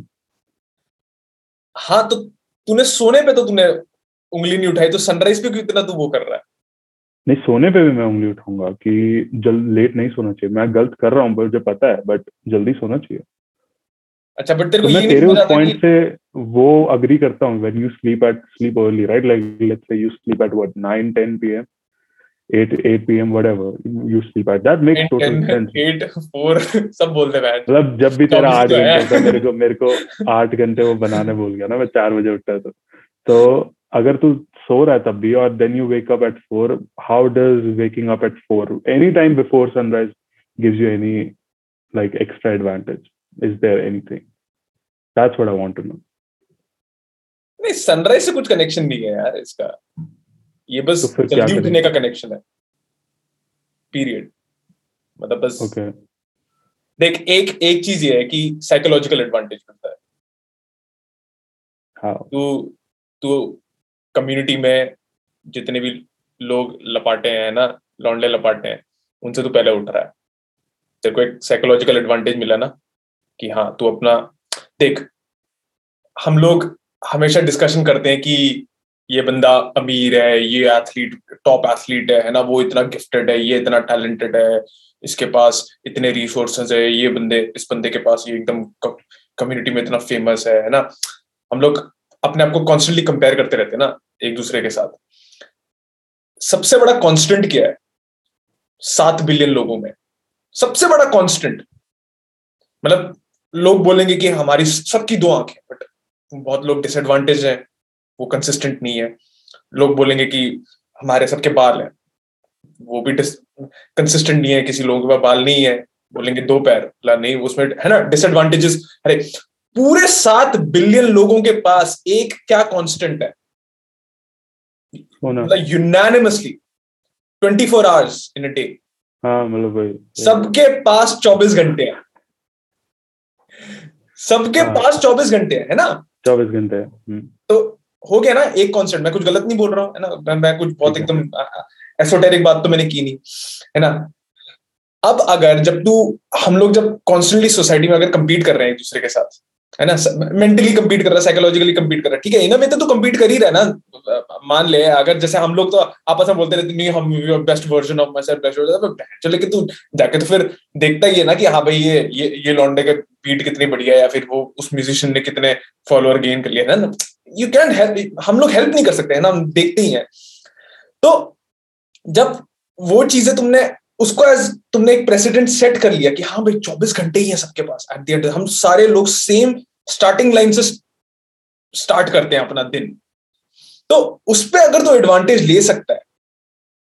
Speaker 2: हाँ तो तूने सोने पे तो तूने उंगली नहीं उठाई तो सनराइज पे क्यों इतना तू वो कर रहा है?
Speaker 1: नहीं सोने पे भी मैं उंगली उठाऊँगा कि जल्द लेट नहीं सोना चाहिए। मैं गलत कर रहा हूँ मुझे पता है बट जल्दी सोना चाहिए।
Speaker 2: अच्छा बट तेरे
Speaker 1: तो
Speaker 2: को
Speaker 1: मैं
Speaker 2: ये
Speaker 1: तेरे उस पॉइंट से वो अग्री करता हूँ when you sleep at sleep early right like let's say you sleep at what 9 10 PM 8 8 PM whatever you sleep at that makes total
Speaker 2: 10
Speaker 1: sense
Speaker 2: 8 4 सब बोलते हैं।
Speaker 1: मतलब जब भी तेरा
Speaker 2: चौबीस
Speaker 1: आठ
Speaker 2: तो
Speaker 1: घंटे मेरे को मेरे को आठ घंटे वो बनाने भूल गया ना मैं चार बजे उठता तो तो अगर तू सो रहा है तब भी और then you wake up at four how does waking up at four any time before sunrise gives you any like extra advantage is there anything that's what I want to know
Speaker 2: नहीं sunrise से कुछ connection नहीं है यार इसका। ये बस
Speaker 1: तो
Speaker 2: जल्दी उठने का कनेक्शन है। पीरियड मतलब बस
Speaker 1: ओके
Speaker 2: देख एक एक चीज़ ये है कि साइकोलॉजिकल एडवांटेज मिलता है।
Speaker 1: हाउ
Speaker 2: तू तू कम्युनिटी में जितने भी लोग लपाटे हैं ना लौंडे लपाटे हैं उनसे तू पहले उठ रहा है। तेरे को एक साइकोलॉजिकल एडवांटेज मिला ना कि हाँ तू अपना देख हम लोग हमेशा डिस्कशन करते हैं कि ये बंदा अमीर है, ये एथलीट टॉप एथलीट है ना? वो इतना गिफ्टेड है, ये इतना टैलेंटेड है, इसके पास इतने रिसोर्सेज है, ये बंदे, इस बंदे के पास ये एकदम कम्युनिटी में इतना फ़ेमस है है ना? हम लोग अपने आप को कॉन्स्टेंटली कंपेयर करते रहते हैं ना, एक दूसरे के साथ। सबसे बड़ा कांस्टेंट क्या है? सात बिलियन लोगों में। सबसे बड़ा कांस्टेंट मतलब लोग बोलेंगे कि हमारी सबकी दो आँखें बट बहुत लोग डिसएडवांटेज हैं। वो कंसिस्टेंट नहीं है। लोग बोलेंगे कि हमारे सबके बाल हैं। वो भी कंसिस्टेंट नहीं है किसी लोगों के पास बाल नहीं है। बोलेंगे दो पैर ला नहीं उसमें है ना डिसएडवांटेजेस अरे पूरे सात बिलियन लोगों के पास एक क्या कांस्टेंट है? Unanimously twenty four hours in a day
Speaker 1: हाँ मतलब
Speaker 2: सबके पास चौबीस घंटे हैं। सबके
Speaker 1: हाँ।
Speaker 2: पास चौबीस घंटे हैं है ना?
Speaker 1: चौबीस घंटे हम्म,
Speaker 2: तो हो गया ना एक कॉन्सेप्ट मैं कुछ गलत नहीं बोल रहा हूँ है ना? मैं, मैं कुछ बहुत एकदम एसोटेरिक बात तो मैंने की नहीं है ना? अब अगर जब तू हम लोग जब कॉन्स्टेंटली सोसाइटी में अगर कंपीट कर रहे हैं एक दूसरे के साथ है ना? मेंटली compete कर रहा है साइकोलॉजिकली compete कर रहा है। ठीक है इनमें में तो compete कर ही रहा है ना? मान ले, अगर जैसे हम लोग तो आपस में बोलते रहते नहीं, हम best version of my self best version चलो लेकिन तू जाके तो फिर देखता ही है ना कि हाँ भाई, ये ये ये लॉन्डे का बीट कितनी बढ़िया है या फिर वो उस म्यूजिशियन ने कितने फॉलोअर गेन कर लिया है ना? यू कैन हेल्प हम लोग हेल्प नहीं कर सकते, है ना? हम देखते ही हैं। तो जब वो चीज़ें तुमने उसको एज तुमने एक प्रेसिडेंट सेट कर लिया कि हाँ भाई, चौबीस घंटे ही है सबके पास एट द हम सारे लोग सेम स्टार्टिंग लाइन से स्टार्ट करते हैं अपना दिन। तो उस पर अगर तो एडवांटेज ले सकता है,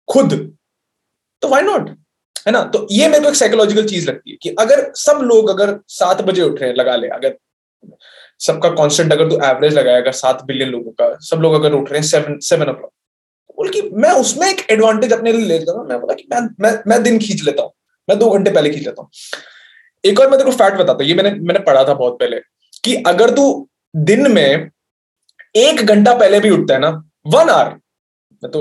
Speaker 2: खुद तो वाई नॉट है ना? तो ये मेरे को एक साइकोलॉजिकल चीज़ लगती है कि अगर सब लोग अगर सात बजे उठ रहे हैं, लगा ले, अगर सबका कांस्टेंट अगर तू एवरेज लगाएगा सात बिलियन लोगों का, सब लोग अगर उठ रहे हैं सेवन सेवन ओ बोल कि मैं उसमें एक एडवांटेज अपने लिए ले लेता हूँ मैं बोला कि मैं मैं मैं दिन खींच लेता हूँ। मैं दो घंटे पहले खींच लेता हूँ। एक और मैं तेरे को फैक्ट बताता हूँ। ये मैंने मैंने पढ़ा था बहुत पहले कि अगर तू दिन में एक घंटा पहले भी उठता है ना वन आवर मैं तो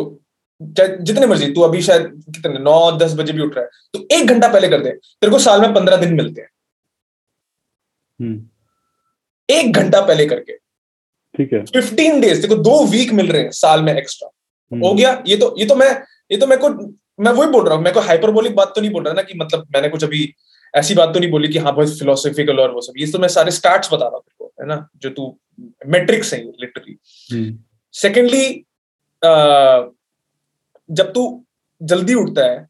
Speaker 2: जितने मर्ज़ी तू अभी शायद कितने नौ दस बजे भी उठ रहा है तो एक घंटा पहले कर दे। तेरे को साल में पंद्रह दिन मिलते हैं।
Speaker 1: हम्म,
Speaker 2: एक घंटा पहले करके।
Speaker 1: ठीक है।
Speaker 2: फिफ्टीन डेज़ देखो दो वीक मिल रहे हैं साल में एक्स्ट्रा हो गया। ये तो ये तो मैं ये तो मेरे को मैं वही बोल रहा हूँ। मेरे को हाइपरबोलिक बात तो नहीं बोल रहा ना कि मतलब मैंने कुछ अभी ऐसी बात तो नहीं बोली कि हाँ बहुत फिलोसफिकल और वो सब। ये तो मैं सारे स्टार्ट्स बता रहा हूँ तेरे को है ना? जो तू मेट्रिक्स है लिटरली
Speaker 1: हम्म,
Speaker 2: सेकेंडली जब तू जल्दी उठता है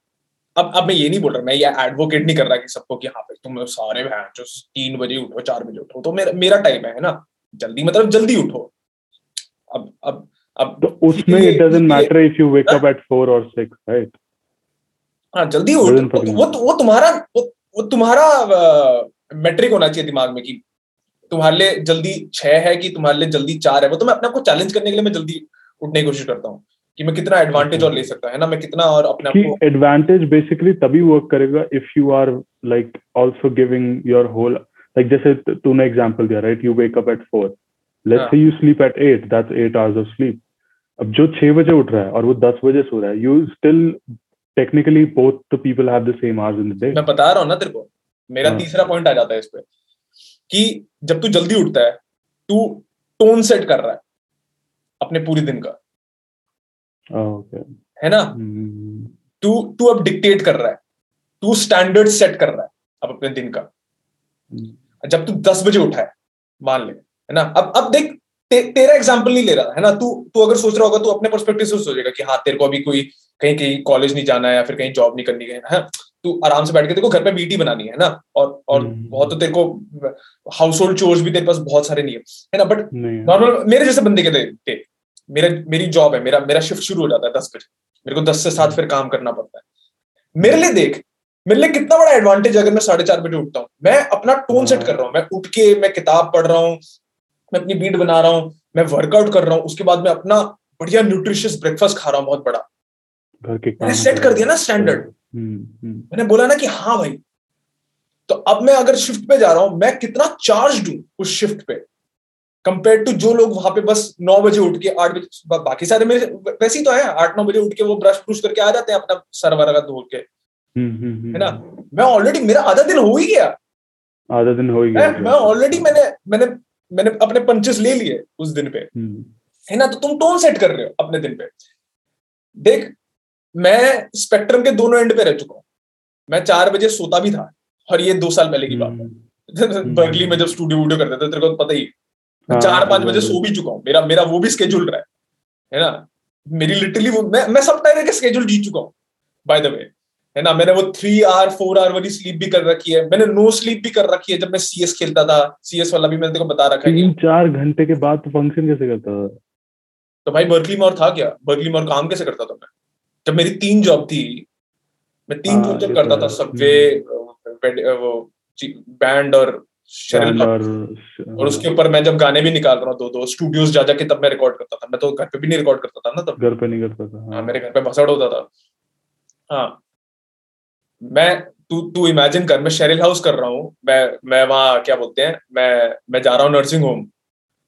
Speaker 2: अब अब मैं ये नहीं बोल रहा मैं ये एडवोकेट नहीं कर रहा कि सबको कि हाँ भाई तुम सारे बहन जो तीन बजे उठो चार बजे उठो तो मेरा मेरा टाइम है ना? जल्दी मतलब जल्दी उठो। अब अब अब
Speaker 1: तो उसमें it doesn't matter if you wake up at 4 और 6 राइट
Speaker 2: हाँ जल्दी उठ वो, वो वो तुम्हारा वो, वो तुम्हारा मैट्रिक होना चाहिए दिमाग में कि तुम्हारे लिए जल्दी छह है कि तुम्हारे लिए जल्दी चार है। वो तो मैं अपने आप को चैलेंज करने के लिए मैं जल्दी उठने की कोशिश करता हूँ कि मैं कितना एडवांटेज और ले सकता है ना? मैं कितना और अपने आप
Speaker 1: को एडवांटेज बेसिकली तभी वर्क करेगा if you are like also giving your whole like जैसे तूने एग्जांपल दिया right you wake up at 4
Speaker 2: let's.
Speaker 1: Say you sleep at 8 that's 8 hours of sleep अब जो छह बजे उठ रहा है और वो 10 बजे सो रहा है you still technically both the people have the same hours in the day
Speaker 2: मैं बता रहा हूँ ना तेरे को मेरा
Speaker 1: हाँ।
Speaker 2: तीसरा पॉइंट आ जाता है इस पे कि जब तू जल्दी उठता है तू टोन सेट कर रहा है अपने पूरे दिन का
Speaker 1: ओके
Speaker 2: है ना
Speaker 1: Hmm.
Speaker 2: तू तू अब डिक्टेट कर रहा है तू स्टैंडर्ड सेट कर रहा है अब अपने दिन का
Speaker 1: Hmm.
Speaker 2: जब तू दस बजे उठा है मान ले है ना अब अब देख ते, तेरा एग्ज़ाम्पल नहीं ले रहा है ना? तू तू अगर सोच रहा होगा तू अपने पर्सपेक्टिव से सोचेगा कि हाँ तेरे को अभी कोई कहीं कहीं कॉलेज नहीं जाना है या फिर कहीं जॉब नहीं करनी है ना तू आराम से बैठ के तेरे को घर पे बीटी बनानी है ना? और और
Speaker 1: हम्म।
Speaker 2: बहुत तो तेरे को हाउस होल्ड चोर्स भी तेरे पास बहुत सारे नहीं है है ना? बट नॉर्मल मेरे जैसे बंदे के थे मेरा मेरी जॉब है मेरा मेरा शिफ्ट शुरू हो जाता है दस बजे। मेरे को दस से सात फिर काम करना पड़ता है। मेरे लिए देख मेरे लिए कितना बड़ा एडवांटेज अगर मैं साढ़े चार बजे उठता हूँ। मैं अपना टोन सेट कर रहा हूँ मैं उठ के मैं किताब पढ़ रहा हूँ मैं अपनी बीट बना रहा हूँ मैं वर्कआउट कर रहा हूँ उसके बाद मैं अपना बढ़िया न्यूट्रिशियस ब्रेकफास्ट खा रहा हूँ बहुत बड़ा। मैंने सेट कर दिया ना स्टैंडर्ड
Speaker 1: हम्म, हम्म,
Speaker 2: मैंने बोला ना कि हाँ भाई। तो अब मैं अगर शिफ्ट पे जा रहा हूँ मैं कितना चार्ज दूँ उस शिफ्ट पे। कंपेयर टू जो लोग वहाँ पे बस नौ बजे उठ के आठ बजे बाकी सारे मेरे वैसे ही तो है आठ नौ बजे उठ के वो ब्रश ब्रुश करके आ जाते हैं अपना सर वगैरह धो के।
Speaker 1: हम्म,
Speaker 2: है ना? मैं ऑलरेडी मेरा आधा दिन हो ही गया।
Speaker 1: आधा दिन हो ही गया
Speaker 2: मैं ऑलरेडी मैंने मैंने मैंने अपने पंचेस ले लिए उस दिन पे।
Speaker 1: हम्म,
Speaker 2: है ना? तो तुम टोन सेट कर रहे हो अपने दिन पे। देख मैं स्पेक्ट्रम के दोनों एंड पे रह चुका हूँ। मैं चार बजे सोता भी था और ये दो साल पहले की बात
Speaker 1: हम्म,
Speaker 2: है बर्कली में जब स्टूडियो वूडियो करते थे तेरे को तो पता ही मैं
Speaker 1: हाँ,
Speaker 2: चार पाँच
Speaker 1: हाँ,
Speaker 2: बजे
Speaker 1: हाँ।
Speaker 2: सो भी चुका हूँ। मेरा मेरा वो भी स्केड्यूल रहा है। है ना? मेरी लिटरली वो मैं मैं सब टाइम का स्केड्यूल जीत चुका हूँ बाय द वे है ना? मैंने वो थ्री आवर फोर आवर वाली स्लीप भी कर रखी है। मैंने नो स्लीप भी कर रखी है जब मैं सीएस खेलता था। सीएस वाला भी मैंने तेरे को बता रखा है।
Speaker 1: चार घंटे के बाद तो फ़ंक्शन कैसे करता था?
Speaker 2: तो भाई बर्कली में और था क्या? बर्कली में और काम कैसे करता था मैं? जब मेरी तीन जॉब थी मैं तीन
Speaker 1: हाँ,
Speaker 2: जॉब जब करता
Speaker 1: तो
Speaker 2: था
Speaker 1: है।
Speaker 2: सबवे वो बैंड और शेरल
Speaker 1: और
Speaker 2: और उसके ऊपर मैं जब गाने भी निकाल रहा हूँ दो दो स्टूडियोज जा जाके तब मैं रिकॉर्ड करता था। मैं तो घर पे भी नहीं रिकॉर्ड करता था ना तब।
Speaker 1: घर पे नहीं करता था
Speaker 2: हाँ।
Speaker 1: हाँ
Speaker 2: मेरे घर पे भसड़ होता था। हाँ मैं तू तू इमेजिन कर मैं शेरिल हाउस कर रहा हूँ। मैं मैं वहाँ क्या बोलते हैं मैं मैं जा रहा हूँ नर्सिंग होम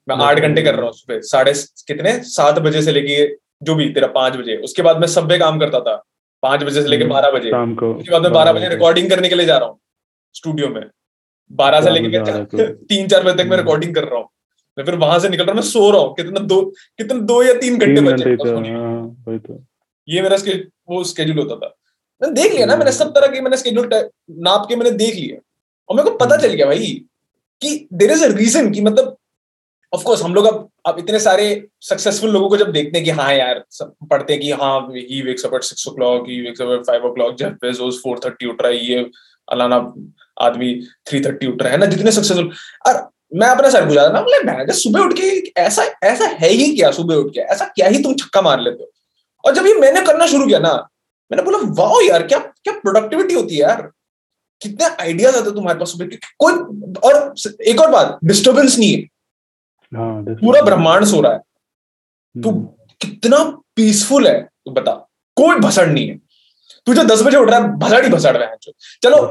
Speaker 2: मैं आठ घंटे कर रहा हूँ सुबह। साढ़े कितने? सात बजे से लेके जो भी तेरा पाँच बजे। उसके बाद मैं सब्वे काम करता था। पाँच बजे से लेके
Speaker 1: हम्म,
Speaker 2: बारह बजे। उसके बाद मैं बारह बजे रिकॉर्डिंग करने के लिए जा रहा हूँ स्टूडियो में। बारह से
Speaker 1: चार
Speaker 2: लेके
Speaker 1: बजे
Speaker 2: मैं
Speaker 1: आ रहा
Speaker 2: चार-
Speaker 1: तो। *laughs*
Speaker 2: तीन चार बजे तक मैं
Speaker 1: हम्म।
Speaker 2: रिकॉर्डिंग कर रहा हूँ। मैं फिर वहाँ से निकल रहा हूँ मैं सो रहा हूँ। कितना दो कितना दो या तीन घंटे बचे
Speaker 1: घंटे
Speaker 2: हैं
Speaker 1: तो।
Speaker 2: ये मेरा वो स्केड्यूल होता था। मैंने देख लिया ना मैंने सब तरह के मैंने स्केड्यूल नाप के मैंने देख लिया और मेरे को पता
Speaker 1: हम्म।
Speaker 2: चल गया भाई कि देर इज़ अ रीजन कि मतलब ऑफ़ कोर्स हम लोग अब अब इतने सारे सक्सेसफुल लोगों को जब देखते हैं कि हाँ यार सब पढ़ते हैं कि हाँ he wakes up at six o'clock he wakes up at five o'clock Jeff Bezos four thirty उठ रहा है ये अलाना आदमी थ्री थर्टी उठ रहा है ना जितने सक्सेसफुल और मैं अपना सर बुझा ना बोले मैं जब सुबह उठ के ऐसा ऐसा है ही क्या सुबह उठ के? ऐसा क्या ही तुम छक्का मार लेते हो? और जब ये मैंने करना शुरू किया ना मैंने बोला वाह यार क्या क्या प्रोडक्टिविटी होती है यार? कितने आइडियाज़ आते तुम्हारे पास सुबह कोई और एक और बात डिस्टरबेंस नहीं है।
Speaker 1: हाँ
Speaker 2: पूरा ब्रह्मांड सो रहा है। तू
Speaker 1: हम्म,
Speaker 2: कितना पीसफुल है तू बता। कोई भसड़ नहीं है। तू जो दस बजे उठ रहा है भसड़ ही भसड़ रहा है। चलो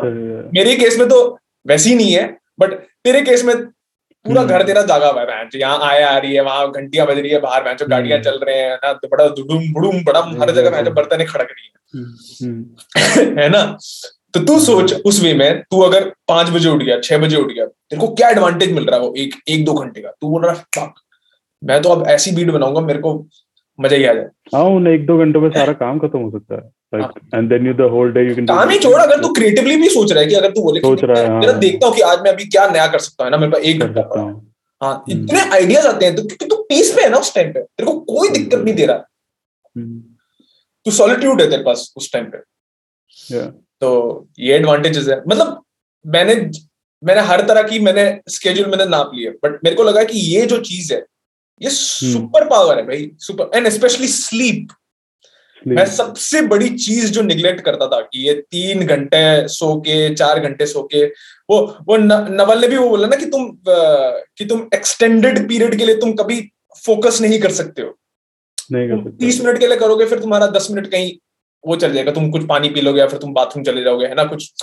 Speaker 2: मेरे केस में तो वैसे ही नहीं है बट तेरे केस में पूरा
Speaker 1: हम्म।
Speaker 2: घर तेरा जागा हुआ है यहाँ आया आ रही है वहाँ घंटियाँ बज रही है बाहर गाड़ियाँ
Speaker 1: हम्म।
Speaker 2: चल रहे हैं ना तो बड़ा दुडुम बुडुम बड़ा हर जगह भैंस बर्तन खड़क रही है।
Speaker 1: हम्म, हम्म, *laughs*
Speaker 2: है ना? तो तू सोच उस वे में तू अगर पाँच बजे उठ गया छह बजे उठ गया तेरे को क्या एडवांटेज मिल रहा है वो एक एक दो घंटे का? तू बोल रहा है मैं तो अब ऐसी बीट बनाऊँगा मेरे को मज़ा ही आ जाए।
Speaker 1: हाँ उन एक दो घंटों में सारा काम खत्म हो सकता है। And then you the whole day you can
Speaker 2: काम ही छोड़ अगर तू क्रिएटिवली भी सोच रहा है कि अगर तू बोले कि
Speaker 1: सोच रहा है, हाँ।
Speaker 2: देखता हूँ कि आज मैं अभी क्या नया कर सकता हूँ ना? मेरे पास एक घंटा है।
Speaker 1: हम्म।
Speaker 2: इतने आइडियाज़ आते हैं तो क्योंकि तू पीस है ना उस टाइम पे तेरे को कोई दिक्कत नहीं दे रहा।
Speaker 1: हम्म,
Speaker 2: तू सॉलिट्यूड है तेरे पास उस टाइम पे। तो ये एडवांटेजेस है। मतलब मैंने मैंने हर तरह की मैंने स्केड्यूल मैंने नाप लिया बट मेरे को लगा कि ये जो चीज़ है ये सुपर पावर है भाई सुपर एंड स्पेशली स्लीप मैं सबसे बड़ी चीज़ जो निग्लेक्ट करता था कि ये तीन घंटे सो के चार घंटे सो के वो वो नवल ने भी वो बोला ना कि तुम कि तुम एक्सटेंडेड पीरियड के लिए तुम कभी फोकस नहीं कर सकते हो।
Speaker 1: नहीं कर सकते।
Speaker 2: तीस मिनट के लिए करोगे फिर तुम्हारा दस मिनट कहीं वो चल जाएगा तुम कुछ पानी पी लोगे या फिर तुम बाथरूम चले जाओगे है ना कुछ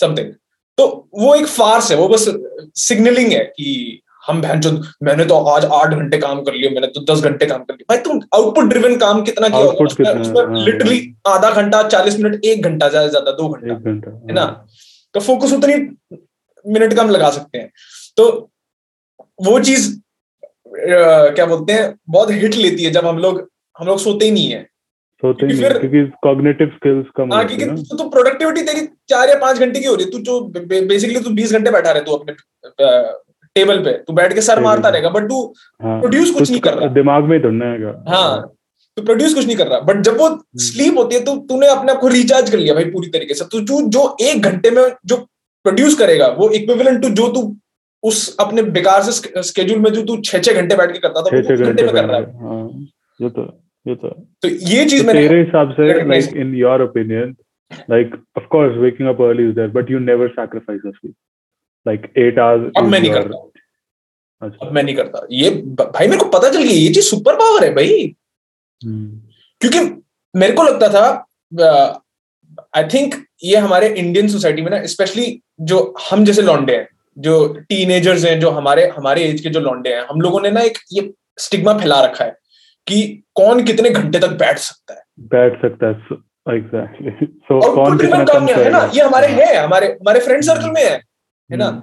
Speaker 2: समथिंग तो वो एक फार्स है वो बस सिग्नलिंग है कि हम बहन जो मैंने तो आज आठ घंटे काम कर लिया मैंने तो दस घंटे काम कर लिया भाई तुम आउटपुट ड्रिवन काम कितना किया उसमें
Speaker 1: हाँ,
Speaker 2: लिटरली आधा घंटा चालीस मिनट एक घंटा ज़्यादा ज़्यादा दो घंटा है ना? तो फोकस उतनी मिनट कम लगा सकते हैं। तो वो चीज़ क्या बोलते हैं बहुत हिट लेती है जब हम लोग हम लोग सोते ही नहीं है।
Speaker 1: सोते ही नहीं क्योंकि कॉग्निटिव स्किल्स कम
Speaker 2: हाँ
Speaker 1: है
Speaker 2: क्योंकि तू तो प्रोडक्टिविटी तेरी चार या पाँच घंटे की हो रही है तू जो बेसिकली तू बीस घंटे बैठा रहे तू अपने टेबल पे तू बैठ के सर मारता रहेगा बट तू
Speaker 1: हाँ।
Speaker 2: प्रोड्यूस कुछ नहीं कर रहा।
Speaker 1: दिमाग में ही धुनना हाँ
Speaker 2: तू प्रोड्यूस कुछ नहीं कर रहा। बट जब वो स्लीप होती है तो तूने अपने आप को रिचार्ज कर लिया भाई पूरी तरीके से। तू जो जो एक घंटे में जो प्रोड्यूस करेगा वो इक्विवेलेंट टू जो तू उस अपने बेकार से स्केड्यूल में जो तू छह छह घंटे बैठ के करता था
Speaker 1: छह घंटे
Speaker 2: में कर रहा है।
Speaker 1: हाँ ये तो ये तो।
Speaker 2: तो ये चीज़
Speaker 1: तो
Speaker 2: मैंने
Speaker 1: तेरे हिसाब से
Speaker 2: recognize
Speaker 1: like in your opinion like of course waking up early is there but you never sacrifice your like eight hours
Speaker 2: अब मैं नहीं करता।
Speaker 1: अच्छा।
Speaker 2: अब मैं नहीं करता। ये भाई मेरे को पता चल गया ये चीज़ सुपर पावर है भाई।
Speaker 1: हम्म,
Speaker 2: क्योंकि मेरे को लगता था आई थिंक ये हमारे इंडियन सोसाइटी में ना स्पेशली जो हम जैसे लौंडे हैं जो टीनेजर्स हैं जो हमारे हमारे एज के जो लॉन्डे हैं हम लोगों ने ना एक ये स्टिग्मा फैला रखा है कि कौन कितने घंटे तक बैठ सकता है।
Speaker 1: बैठ सकता है एग्जैक्टली सो *laughs*
Speaker 2: और
Speaker 1: कौन कितना
Speaker 2: कम है ना? ये हमारे
Speaker 1: हाँ,
Speaker 2: है हमारे हमारे फ्रेंड सर्कल में है। है ना?
Speaker 1: हम्म,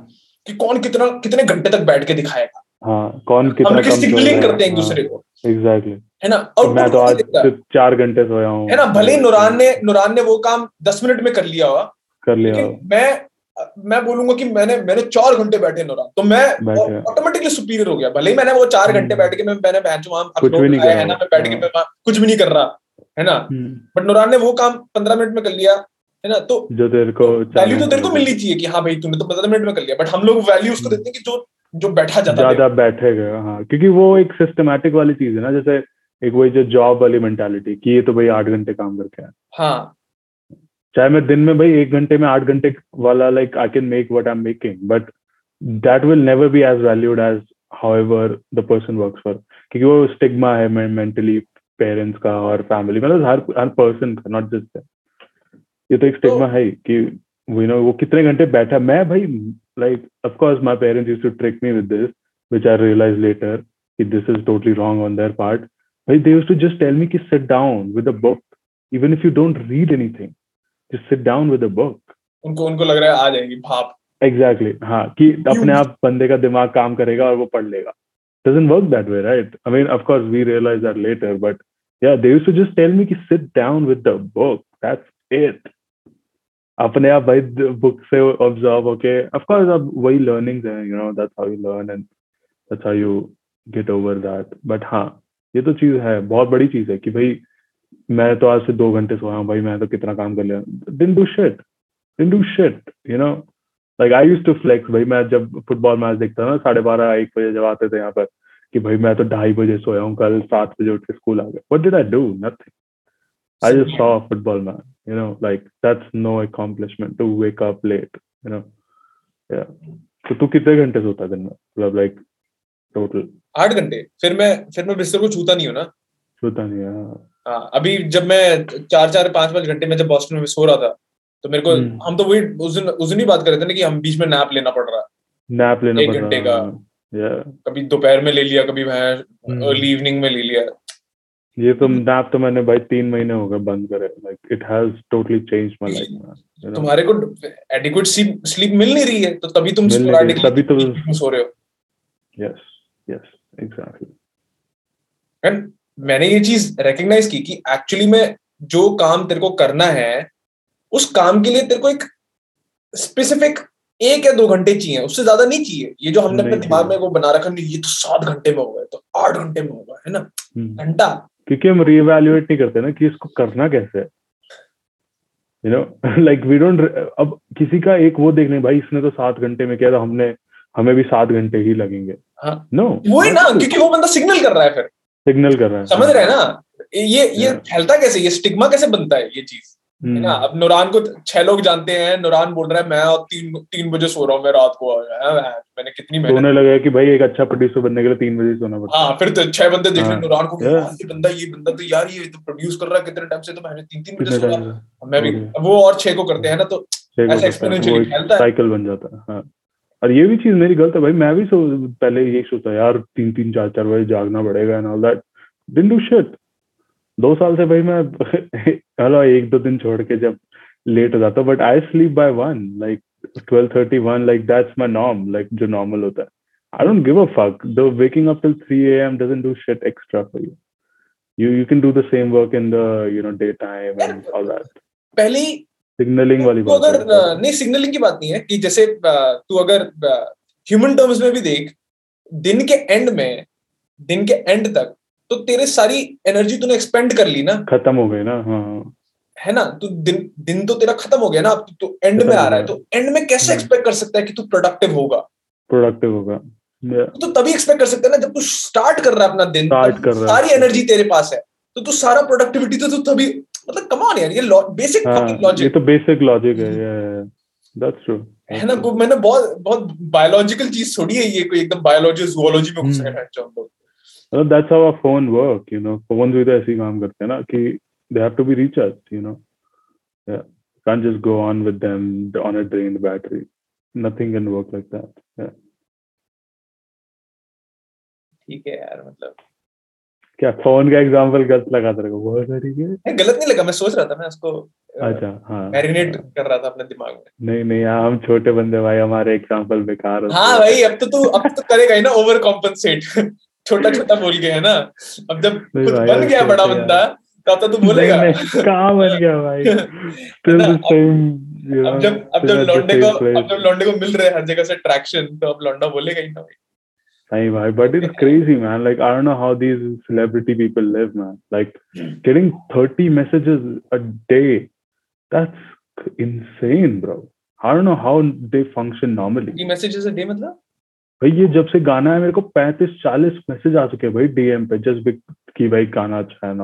Speaker 2: कि कौन कितना कितने घंटे तक बैठ के दिखाएगा?
Speaker 1: हाँ कौन
Speaker 2: हम
Speaker 1: कितना कम
Speaker 2: सिग्नलिंग करते हैं एक दूसरे को।
Speaker 1: एग्जैक्टली
Speaker 2: है ना?
Speaker 1: और मैं तो आज सिर्फ़ चार घंटे सोया हूँ।
Speaker 2: है ना? भले नुरान ने नुरान ने वो काम दस मिनट में कर लिया होगा।
Speaker 1: कर लिया
Speaker 2: मैं मैं बोलूँगा कि मैंने मैंने चार घंटे बैठे नुरान। तो मैं ऑटोमेटिकली सुपीरियर हो। गया। भले ही मैंने वो चार
Speaker 1: हम्म।
Speaker 2: घंटे बैठ के मैं मैंने वहाँ
Speaker 1: कुछ भी नहीं
Speaker 2: है ना मैं बैठ के
Speaker 1: हाँ।
Speaker 2: मैं कुछ भी नहीं कर रहा है ना?
Speaker 1: हम्म,
Speaker 2: बट नुरान ने वो काम पंद्रह मिनट में कर लिया। है ना? तो
Speaker 1: जो तेरे को
Speaker 2: वैल्यू तो तेरे को मिलनी चाहिए कि हाँ भाई तूने तो पंद्रह मिनट में कर लिया। बट हम लोग वैल्यू उसको। देते हैं कि जो जो बैठा जाता है।
Speaker 1: ज़्यादा बैठेगा हाँ। क्योंकि वो एक सिस्टमैटिक वाली चीज़ है ना जैसे एक वही जो जॉब वाली मेंटालिटी कि ये तो भाई आठ घंटे काम करके आए
Speaker 2: हाँ।
Speaker 1: चाहे मैं दिन में भाई एक घंटे में आठ घंटे वाला like I can make what I am making but that will never be as valued as however the person work for क्योंकि वो स्टिग्मा है मेंटली पेरेंट्स का और फैमिली मतलब हर हर पर्सन का नॉट जस्ट ये तो एक स्टिग्मा है कि यू नो वो कितने घंटे बैठा मैं भाई like of course my parents used to trick me with this which I realize later कि this is totally wrong on their part भाई they used to just tell me कि sit down with a book even if you don't read anything just sit down with a book
Speaker 2: उनको उनको लग रहा है आ जाएगी भाप।
Speaker 1: एग्जैक्टली exactly, हाँ कि अपने आप बंदे का दिमाग काम करेगा और वो पढ़ लेगा। Doesn't work that way right? I mean of course we realize that later but yeah they used to just tell me sit down with the book that's it. अपने आप भाई बुक से ऑब्ज़र्व होके course, अब वही learnings हैं, you know, that's how you learn and that's how you get over that. But हाँ ये तो चीज़ है, बहुत बड़ी चीज़ है कि भाई, मैं तो आज से दो घंटे सोया हूँ, भाई, मैं तो कितना काम कर लिया didn't do shit, didn't do shit, you know? Like I use to flex भाई, मैं जब फुटबॉल मैच देखता ना, साढ़े बारह, एक बजे जब आते थे यहाँ पर, कि भाई, मैं तो ढाई बजे सोया हूँ, कल सात बजे उठ के स्कूल आ गया। What did I do nothing I just saw football match you know like that's no accomplishment to wake up late you know या तो तू कितने घंटे सोता दिन में? मतलब लाइक टोटल
Speaker 2: आठ घंटे। फिर मैं फिर मैं बिस्तर को छूता नहीं हूँ ना?
Speaker 1: सोता नहीं है। हाँ।
Speaker 2: अभी जब मैं चार चार पाँच पाँच घंटे में जब बॉस्टन में सो रहा था तो मेरे को
Speaker 1: हम्म।
Speaker 2: हम तो वही उस दिन उस दिन ही बात कर रहे थे ना कि हम बीच में नैप लेना पड़ रहा है।
Speaker 1: नैप लेना
Speaker 2: एक घंटे का।
Speaker 1: है।
Speaker 2: कभी दोपहर में ले लिया कभी मैं
Speaker 1: हम्म।
Speaker 2: अर्ली इवनिंग में ले लिया।
Speaker 1: ये तो नैप तो मैंने भाई तीन महीने हो गए बंद करे like it has totally change my life man
Speaker 2: तुम्हारे को एडिक्वेट स्लीप मिल नहीं रही है तो तभी तुम sporadically
Speaker 1: तभी तो-
Speaker 2: सो रहे हो।
Speaker 1: यस यस एग्जैक्टली
Speaker 2: एंड मैंने ये चीज़ रिकग्नाइज की कि एक्चुअली में जो काम तेरे को करना है उस काम के लिए तेरे को एक स्पेसिफिक एक या दो घंटे चाहिए उससे ज़्यादा नहीं चाहिए। ये जो हमने अपने दिमाग में वो बना रखा नहीं ये तो सात घंटे में होगा तो आठ घंटे में होगा है ना?
Speaker 1: हम्म।
Speaker 2: घंटा।
Speaker 1: क्योंकि हम रिएवैल्यूएट नहीं करते ना कि इसको करना कैसे है। You know like we don't अब किसी का एक वो देखने भाई इसने तो सात घंटे में किया था हमने हमें भी सात घंटे ही लगेंगे।
Speaker 2: हाँ।
Speaker 1: नो
Speaker 2: वही ना क्योंकि वो बंदा सिग्नल कर रहा है फिर।
Speaker 1: सिग्नल कर रहा है।
Speaker 2: समझ रहे हैं ना? ये ये फैलता कैसे? ये स्टिग्मा कैसे बनता है ये चीज़? है
Speaker 1: हम्म,
Speaker 2: ना अब नुरान को छह लोग जानते हैं। नुरान बोल रहा है मैं अब तीन तीन बजे सो रहा हूँ मैं रात को हाँ, मैंने कितनी
Speaker 1: सोने लगे कि भाई एक अच्छा प्रोड्यूसर बनने के लिए तीन बजे सोना पड़ता
Speaker 2: हाँ। फिर तो छह बंदे देख रहे हैं
Speaker 1: हाँ,
Speaker 2: को ये बंदा ये बंदा तो यार ये तो प्रोड्यूस कर रहा है कितने टाइम से तो मैंने तीन तीन बजे सो
Speaker 1: कितने
Speaker 2: रहा
Speaker 1: टाइम
Speaker 2: मैं भी वो और छह को करते हैं ना तो ऐसा फैलता है।
Speaker 1: साइकिल बन जाता है हाँ। और ये भी चीज़ मेरी गलत है भाई मैं भी सो पहले यही सोचता यार तीन तीन चार चार बजे जागना पड़ेगा and all that didn't do shit दो साल से भाई मैं *laughs* हेलो एक दो दिन छोड़ के जब लेट हो जाता but I sleep by one like twelve thirty one like that's my norm like जो नॉर्मल होता है। I don't give a fuck the waking up till three A M doesn't do shit extra for you you you can do the same work in the you know daytime and all that
Speaker 2: पहले ही
Speaker 1: signaling वाली बात
Speaker 2: अगर नहीं signalling की बात नहीं है कि जैसे तू अगर ह्यूमन टर्म्स में भी देख दिन के एंड में दिन के एंड तक तो तेरे सारी एनर्जी तूने एक्सपेंड कर ली ना।
Speaker 1: खत्म हो गए ना हाँ हाँ।
Speaker 2: है ना? तू दिन दिन तो तेरा खत्म हो गया ना अब तो एंड में आ रहा है। तो एंड में कैसे
Speaker 1: हम्म।
Speaker 2: एक्सपेक्ट कर सकता है कि तू प्रोडक्टिव होगा?
Speaker 1: प्रोडक्टिव होगा।
Speaker 2: तो तभी एक्सपेक्ट कर सकता है ना जब तू स्टार्ट कर रहा है अपना दिन
Speaker 1: Start कर रहा
Speaker 2: सारी एनर्जी तेरे पास है। तो तू सारा प्रोडक्टिविटी तो तू तभी मतलब कमान यार ये बेसिक
Speaker 1: हाँ ये तो बेसिक लॉजिक है दैट्स ट्रू
Speaker 2: है ना? मैंने बहुत बहुत बायोलॉजिकल चीज़ छोड़ी है ये कोई एकदम बायोलॉजी जुओलॉजी में घुस
Speaker 1: हम्म।
Speaker 2: गए हैं हम लोग
Speaker 1: मतलब that's how a phone work you know phone भी तो ऐसे ही काम करते हैं ना कि they have to be recharge you know can't just go on with them on a drained battery. Nothing can work like that. Yeah.
Speaker 2: ठीक है यार मतलब।
Speaker 1: क्या फ़ोन का एग्जांपल गलत लगा तेरे को? बहुत तरीके
Speaker 2: नहीं, गलत नहीं लगा मैं सोच रहा था मैं उसको
Speaker 1: अच्छा हाँ।
Speaker 2: मैरिनेट
Speaker 1: हाँ।
Speaker 2: कर रहा था अपने दिमाग में।
Speaker 1: नहीं नहीं हाँ, हम छोटे बंदे भाई हमारे एग्जांपल बेकार होते
Speaker 2: हाँ भाई अब तो तू अब तो करेगा ही ना ओवर कॉम्पनसेट छोटा छोटा बोल गया है ना अब जब
Speaker 1: नहीं
Speaker 2: खुद
Speaker 1: भाई,
Speaker 2: बन गया बड़ा बंदा तब तो तू बोलेगा
Speaker 1: नहीं, नहीं, कहाँ बन गया भाई
Speaker 2: ना, अब- जब अब जब लौंडे को. अब जब लौंडे को मिल रहे हैं हर जगह से ट्रैक्शन तो अब लौंडा बोलेगा ही ना भाई
Speaker 1: Hey, bhai, but it's crazy, man. Like, I don't know how these celebrity people live, man. Like, getting 30 messages a day, that's insane, bro. I don't know how they function normally.
Speaker 2: ये messages day मतलब
Speaker 1: भाई ये जब से गाना है मेरे को 35 40 मैसेज आ चुके हैं भाई डीएम पे जस्ट कि भाई गाना अच्छा है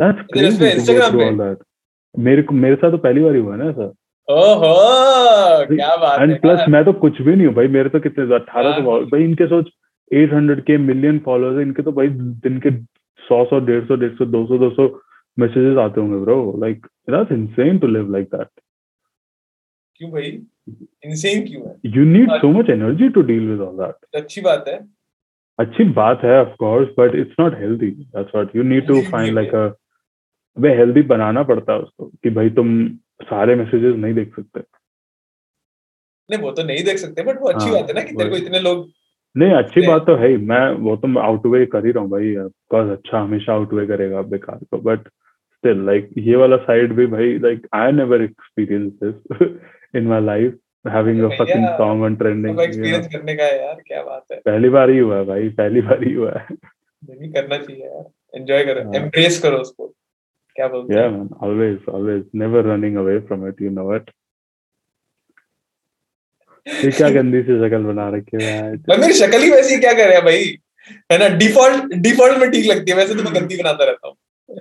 Speaker 1: दैट्स क्रेजी मेरे को मेरे साथ तो पहली बार हुआ ना सर
Speaker 2: ओहो क्या बात है
Speaker 1: एंड प्लस मैं तो कुछ भी नहीं हूँ भाई मेरे तो कितने अठारह सौ
Speaker 2: हाँ।
Speaker 1: भाई इनके सोच 800 के मिलियन फॉलोअर्स है इनके तो भाई दिन के 100 सौ डेढ़ सौ डेढ़ सौ दो सौ दो सौ मैसेजेस आते होंगे bro like that's insane to live like that
Speaker 2: क्यों भाई? इनसेन क्यों है?
Speaker 1: You need so much energy to deal with all that
Speaker 2: अच्छी बात है।
Speaker 1: अच्छी बात है of course but it's not healthy that's what you
Speaker 2: need
Speaker 1: to
Speaker 2: find
Speaker 1: like a way healthy बनाना पड़ता है उसको कि भाई तुम सारे मैसेजेस नहीं देख सकते।
Speaker 2: नहीं वो तो नहीं देख सकते बट वो अच्छी
Speaker 1: हाँ,
Speaker 2: बात है ना कि तेरे को इतने लोग
Speaker 1: नहीं अच्छी बात तो है ही मैं वो तो आउटवे कर ही रहा हूँ भाई बिकॉज़ अच्छा हमेशा आउटवे करेगा बेकार को बट स्टिल लाइक ये वाला साइड भी भाई like I never experience this in my life
Speaker 2: having
Speaker 1: a fucking song on
Speaker 2: trending experience करने का है यार क्या बात है।
Speaker 1: पहली बार ही हुआ है भाई पहली बार ही हुआ है।
Speaker 2: नहीं करना चाहिए यार। एंजॉय करो
Speaker 1: हाँ।
Speaker 2: एम्ब्रेस करो उसको। क्या बोलते
Speaker 1: yeah
Speaker 2: हैं?
Speaker 1: man always always never running away from it you know it ये क्या *laughs* गंदी सी शक्ल बना रखी है
Speaker 2: भाई मेरी शक्ल ही वैसी क्या कर रहा है भाई? है ना डिफ़ॉल्ट डिफ़ॉल्ट में ठीक लगती है वैसे तो मैं गंदी बनाता रहता हूँ।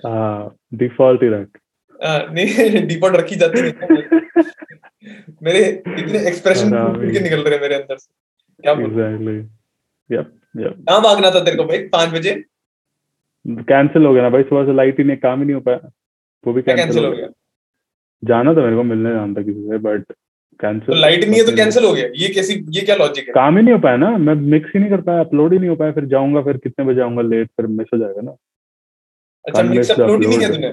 Speaker 1: हाँ डिफ़ॉल्ट ही रख।
Speaker 2: हाँ, नहीं *laughs* डिफ़ॉल्ट रखी जाती है। मेरे इतने एक्सप्रेशन के निकल रहे मेरे अंदर से। क्या
Speaker 1: एग्जैक्टली yep yep
Speaker 2: कहाँ भागना था तेरे को भाई? पाँच बजे?
Speaker 1: कैंसिल हो गया ना भाई सुबह से लाइट ही नहीं काम ही नहीं हो पाया। वो भी कैंसिल हो गया। जाना था मेरे को मिलने जाना था किसी से बट
Speaker 2: तो
Speaker 1: कैंसिल
Speaker 2: लाइट नहीं है तो कैंसिल हो गया। ये कैसी ये क्या लॉजिक है?
Speaker 1: काम ही नहीं हो पाया ना मैं मिक्स ही नहीं कर पाया अपलोड ही नहीं हो पाया फिर जाऊँगा फिर कितने बजे आऊँगा लेट फिर मिस हो जाएगा ना।
Speaker 2: अच्छा मिक्स अपलोड ही नहीं किया तूने?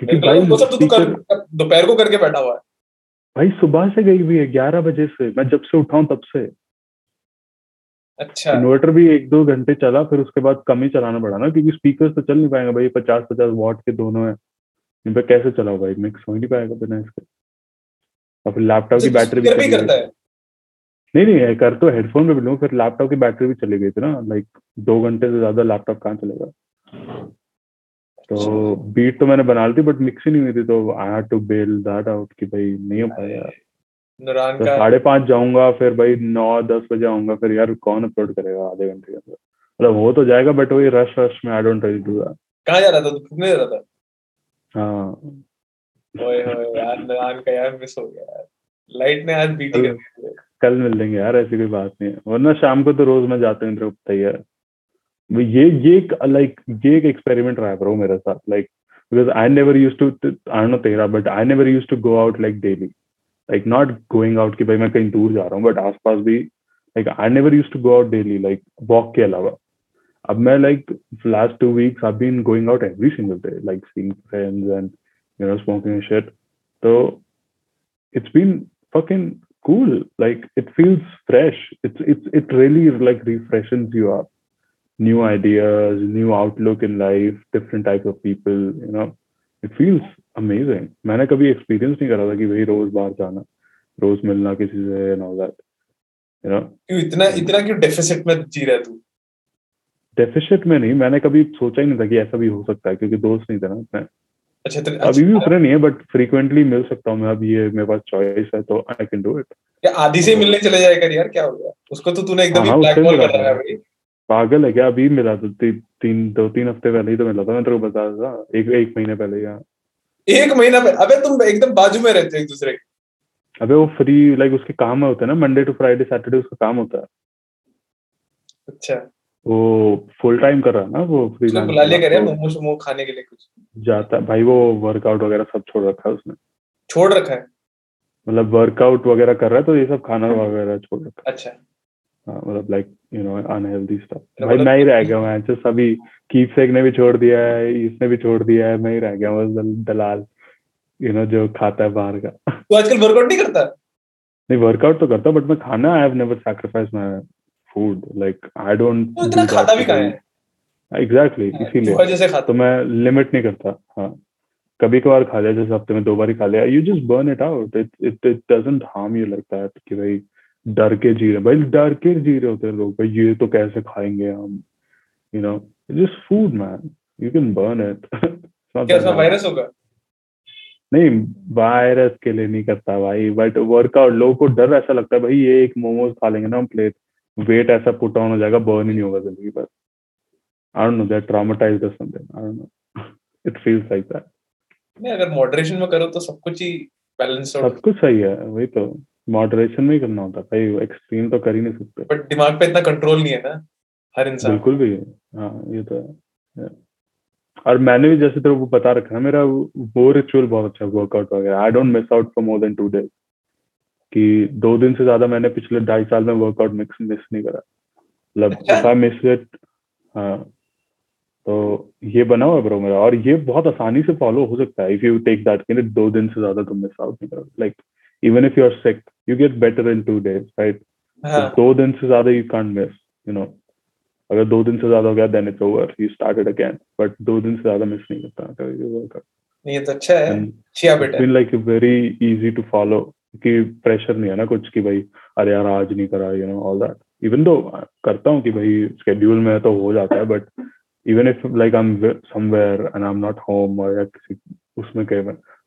Speaker 1: क्योंकि
Speaker 2: लगा
Speaker 1: भाई
Speaker 2: वो सब तो कर दोपहर को करके बैठा हुआ है।
Speaker 1: भाई सुबह से गई हुई है ग्यारह बजे से। मैं जब से उठाऊं तब से।
Speaker 2: अच्छा।
Speaker 1: इन्वर्टर भी एक दो घंटे चला फिर उसके बाद कम ही चलाना पड़ा ना क्योंकि स्पीकर तो चल नहीं पाएँगे भाई। पचास पचास वॉट के दोनों है। इन पे कैसे चलाओ भाई? मिक्स हो ही नहीं पाएगा बिना इसके। और फिर लैपटॉप की बैटरी भी
Speaker 2: speaker भी
Speaker 1: चली
Speaker 2: करता
Speaker 1: गई
Speaker 2: है?
Speaker 1: नहीं नहीं कर तो हेडफोन में भी लूँ फिर लैपटॉप की बैटरी भी चली गई थी ना। लाइक दो घंटे से ज़्यादा लैपटॉप कहाँ चलेगा? तो बीट तो मैंने बना ली थी बट मिक्स ही नहीं हुई थी तो I had to bail that out कि भाई नहीं हो पाया
Speaker 2: नुरान
Speaker 1: तो
Speaker 2: का
Speaker 1: साढ़े पाँच जाऊँगा फिर भाई नौ दस बजे आऊँगा फिर यार कौन अपलोड करेगा आधे घंटे के अंदर? मतलब हो तो जाएगा बट वही रश रश में I don't really do that
Speaker 2: कहाँ जा रहा था? तू घूमने जा रहा था?
Speaker 1: हाँ।
Speaker 2: ओए होए यार नुरान का यार मिस हो गया यार। लाइट ने आज बीटी कर दी
Speaker 1: कल मिल लेंगे यार ऐसी कोई बात नहीं है। वरना शाम को तो रोज मैं जाता हूँ तेरे को पता ही है ये ये लाइक ये एक एक्सपेरिमेंट रहा है मेरे साथ like because I never use to I know तेरा but I never use to go out like daily like not going out कि भाई मैं कहीं दूर जा रहा हूँ बट आसपास भी like I never use to go out daily like walk के अलावा. अब मैं like last two weeks I been going out every single day like seeing friends and you know smoking shit तो it's been fucking cool, like, it feels fresh. It's it's, it really, like refreshes you up. New ideas new outlook in life different types of people you know. It feels amazing. मैंने कभी experience नहीं करा था कि भाई रोज बाहर जाना रोज मिलना किसी से and all that you know.
Speaker 2: क्यों इतना इतना क्यों डेफिसिट में जी रहा है तू?
Speaker 1: डेफिशिट में नहीं मैंने कभी सोचा ही नहीं था कि ऐसा भी हो सकता है क्योंकि दोस्त नहीं थे ना इतने
Speaker 2: अच्छा तो
Speaker 1: अभी भी उतने नहीं है बट फ्रीक्वेंटली मिल सकता हूँ मैं अब ये मेरे पास चॉइस है तो आई कैन डू इट
Speaker 2: आधी से मिलने चले जाए कर यार क्या हो गया? उसको तो तूने एकदम ही
Speaker 1: हाँ,
Speaker 2: ब्लैक बॉल
Speaker 1: मिला
Speaker 2: कर रहा है भाई।
Speaker 1: पागल है क्या? अभी मिला तो ती, तीन दो तीन हफ़्ते पहले ही तो मिला था मैं तेरे को बता था एक एक महीने पहले ही हाँ।
Speaker 2: एक महीना पे? अबे तुम एकदम बाजू में रहते हो एक दूसरे। के
Speaker 1: अबे वो फ्री लाइक उसके काम होते हैं ना मंडे टू फ्राइडे सैटरडे उसका काम होता है।
Speaker 2: अच्छा।
Speaker 1: वो फुल टाइम कर रहा है ना वो फ्री
Speaker 2: बुला लिया करे मोमो शोमो खाने के लिए कुछ।
Speaker 1: जाता है। भाई वो वर्कआउट वगैरह सब छोड़ रखा है उसने।
Speaker 2: छोड़ रखा है?
Speaker 1: मतलब वर्कआउट वगैरह कर रहा है तो ये सब खाना वगैरह छोड़ रखा है।
Speaker 2: अच्छा।
Speaker 1: हाँ, मतलब like you know unhealthy
Speaker 2: stuff
Speaker 1: भाई
Speaker 2: मतलब
Speaker 1: मैं ही रह गया मैं जस्ट अभी कीप सेक ने भी छोड़ दिया है इसने भी छोड़ दिया है मैं ही रह गया बस दलाल यू नो जो खाता है बाहर का। *laughs*
Speaker 2: तू आजकल वर्कआउट नहीं करता?
Speaker 1: नहीं वर्कआउट तो करता बट मैं खाना I have never sacrifice my food like I don't
Speaker 2: तू इतना खाता भी कहाँ है?
Speaker 1: एग्जैक्टली इसीलिए।
Speaker 2: जैसे खाता
Speaker 1: तो मैं लिमिट नहीं करता हाँ। कभी कभार खा लिया जैसे हफ़्ते में दो बार ही खा लिया। You just burn it out it it doesn't harm you like that कि भाई डर के जी रहे भाई डर के जी रहे होते हैं लोग भाई ये तो कैसे खाएँगे हम? You know just food man you can
Speaker 2: burn it virus होगा?
Speaker 1: नहीं वायरस के लिए नहीं करता भाई बट वर्कआउट लोगों को डर ऐसा लगता है भाई ये एक मोमोज खा लेंगे ना हम प्लेट वेट ऐसा पुट ऑन हो जाएगा बर्न ही नहीं होगा ज़िंदगी भर. I don't know that traumatized और something I don't know it feels like that
Speaker 2: नहीं अगर मॉडरेशन में करो तो सब कुछ ही बैलेंस
Speaker 1: सब कुछ सही है वही तो. मॉडरेशन में ही करना होता है। भाई एक्सट्रीम तो कर ही नहीं सकते।
Speaker 2: बट दिमाग पे इतना कंट्रोल नहीं है ना हर इंसान।
Speaker 1: बिल्कुल भी। हाँ ये तो है। और मैंने भी जैसे तेरे को बता रखा है मेरा वो रिचुअल बहुत अच्छा वर्कआउट वगैरह। I don't miss out for more than two days कि दो दिन से ज़्यादा मैंने पिछले ढाई साल में वर्कआउट मिक्स मिस नहीं करा। मतलब। इफ़ आई मिस इट हाँ तो ये बना हुआ ब्रो मेरा। और ये बहुत आसानी से फॉलो हो सकता है। इफ़ यू टेक दैट कि दो दिन से ज़्यादा तुम मिस आउट नहीं करो like even if you are sick you get better in two days right
Speaker 2: हाँ
Speaker 1: दो दिन से ज़्यादा you can't miss you know अगर दो दिन से ज़्यादा हो गया then it's over you started again but दो दिन से ज़्यादा मिस नहीं करता ये वर्कआउट
Speaker 2: ये तो अच्छा है.
Speaker 1: इट्स
Speaker 2: है
Speaker 1: been like very easy to follow कि प्रेशर नहीं है ना कुछ कि भाई अरे यार आज नहीं करा you know all that even though करता हूँ कि भाई स्केड्यूल में तो हो जाता है but even if like I am somewhere and I am not home और या किसी उसमें कहीं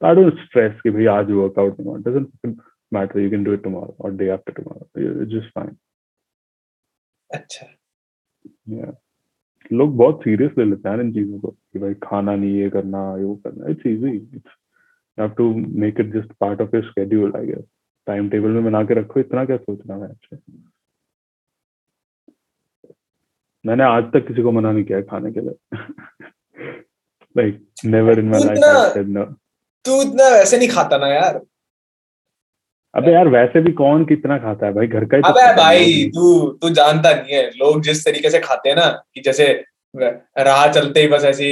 Speaker 1: आई डोंट स्ट्रेस कि भाई आज वर्कआउट नहीं हुआ doesn't matter you can do it tomorrow और day after tomorrow just fine
Speaker 2: अच्छा।
Speaker 1: Yeah. लोग बहुत सीरियस ले लेते हैं इन चीज़ों को कि भाई खाना नहीं ये करना ये वो करना। It's easy it's you have to make it just part of your schedule I guess time table में बना के रखो इतना क्या सोचना है अच्छा मैंने आज तक किसी को मना नहीं किया खाने के लिए। Like never in my
Speaker 2: life
Speaker 1: I said no
Speaker 2: तू इतना वैसे नहीं खाता ना यार।
Speaker 1: अबे यार वैसे भी कौन कितना खाता है भाई? घर का ही तो
Speaker 2: अबे भाई तू तू जानता नहीं है। लोग जिस तरीके से खाते हैं ना कि जैसे राह चलते ही बस ऐसी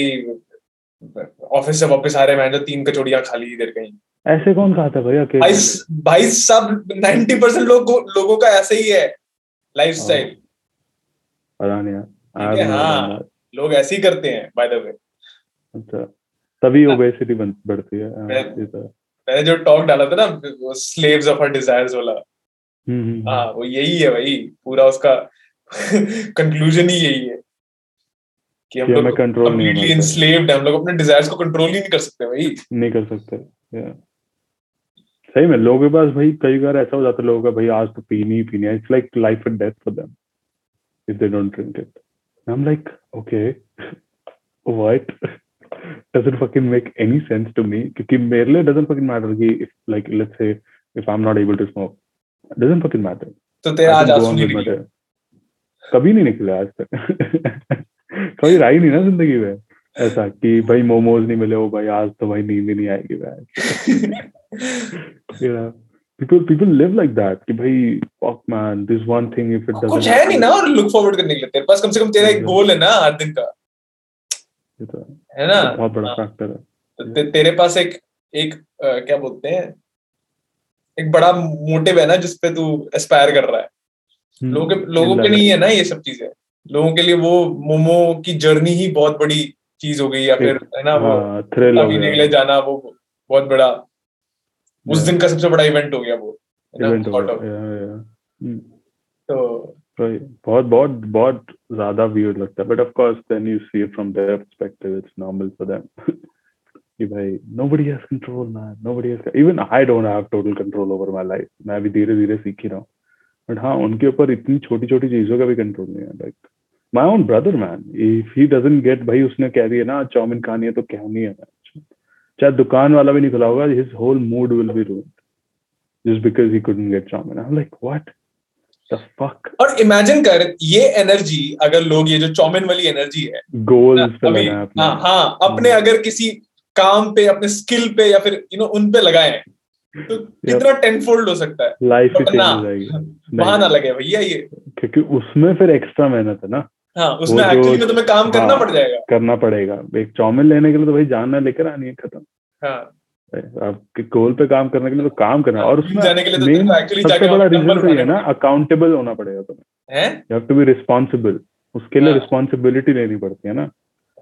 Speaker 2: ऑफ़िस से वापस आ रहे हैं मैं जो तीन कचौड़ियाँ खा ली इधर कहीं।
Speaker 1: ऐसे कौन खाता है भाई
Speaker 2: भाई
Speaker 1: अकेले
Speaker 2: भाई सब 90% परसेंट लोगों लोगों का ऐसे ही है लाइफस्टाइल
Speaker 1: पता नहीं यार
Speaker 2: है, हाँ। लोग ऐसे ही करते हैं बाय द वे
Speaker 1: अच्छा। तभी
Speaker 2: हाँ।
Speaker 1: ओबेसिटी बढ़ती है। हाँ, तो
Speaker 2: मैंने जो टॉक डाला था ना स्लेव्स ऑफ़ हर डिजायर्स वाला।
Speaker 1: हम्म, हम्म,
Speaker 2: हाँ वो यही है भाई पूरा उसका कंक्लूजन ही यही है। कि हम लोग
Speaker 1: कंट्रोल नहीं हमारे
Speaker 2: हम लोग अपने डिजायर्स को कंट्रोल ही नहीं कर सकते भाई।
Speaker 1: नहीं कर सकते सही में लोगों के पास भाई कई बार ऐसा हो जाता है लोगों का भाई आज तो पीनी ही पीनी है। It's like life and death for them if they don't drink it I am like okay what doesn't fucking make any sense to me क्योंकि मेरे लिए doesn't fucking matter कि if like let's say if I'm not able to smoke doesn't fucking matter
Speaker 2: तो तेरा आज आँसू नहीं निकले.
Speaker 1: कभी नहीं निकले आज तक कभी रहा ही नहीं ना ज़िंदगी में ऐसा कि भाई मोमोज नहीं मिले हो भाई आज तो भाई नींद ही नहीं आएगी भाई people people live like that कि भाई fuck man this one thing if it doesn't
Speaker 2: कुछ है नहीं ना और लुक फॉरवर्ड करने के लिए तेरे पास कम से कम तेरा एक गोल है ना हर दिन का
Speaker 1: ये तो
Speaker 2: है ना?
Speaker 1: बहुत बड़ा
Speaker 2: हाँ,
Speaker 1: फैक्टर है।
Speaker 2: तो ते, तेरे पास एक एक अ, क्या बोलते हैं? एक बड़ा मोटिव है ना जिसपे तू एस्पायर कर रहा है।
Speaker 1: हम्म,
Speaker 2: लोगों के लोगों पे नहीं है ना ये सब चीज़ें। लोगों के लिए वो मोमो की जर्नी ही बहुत बड़ी चीज़ हो गई या फिर है ना वो
Speaker 1: हाँ थ्रिल
Speaker 2: के लिए जाना वो बहुत बड़ा उस दिन का सबसे बड़ा इवेंट हो गया वो है तो
Speaker 1: बहुत बहुत बहुत ज़्यादा weird लगता है। But of course then you see from their perspective it's normal for them कि भाई, nobody has control, man. Nobody has even I don't have total control over my life. मैं अभी धीरे धीरे सीख ही रहा हूँ। बट हाँ उनके ऊपर इतनी छोटी छोटी चीज़ों का भी कंट्रोल नहीं है like my own brother man if he doesn't get भाई, उसने कह दिया ना, चाउमीन खानी है तो कहनी है चाहे दुकान वाला भी नहीं खुला होगा his whole mood will be ruined just because he couldn't get chow mein. I am like what
Speaker 2: और इमेजिन कर ये एनर्जी अगर लोग ये जो चौमिन वाली एनर्जी है
Speaker 1: गोल्स
Speaker 2: अभी हाँ हाँ अपने अगर किसी काम पे अपने स्किल पे या फिर यू नो उन पे लगाए तो कितना हो सकता है।
Speaker 1: लाइफ ही चेंज
Speaker 2: ना, वहाँ ना लगे भैया ये।
Speaker 1: क्योंकि उसमें फिर एक्स्ट्रा मेहनत है ना।
Speaker 2: हाँ उसमें एक्चुअली में तुम्हें काम करना
Speaker 1: हाँ।
Speaker 2: पड़ जाएगा।
Speaker 1: करना पड़ेगा। एक चाउमीन लेने के लिए तो भाई जानना लेकर आनी है खत्म।
Speaker 2: हाँ।
Speaker 1: आपके गोल पे काम करने के लिए तो काम करना है। और उसमें
Speaker 2: जाने के लिए तो
Speaker 1: सबसे बड़ा रीजन तो ये है ना अकाउंटेबल होना पड़ेगा तुम्हें। You have to be responsible उसके लिए
Speaker 2: हाँ।
Speaker 1: रिस्पॉन्सिबिलिटी लेनी पड़ती है ना।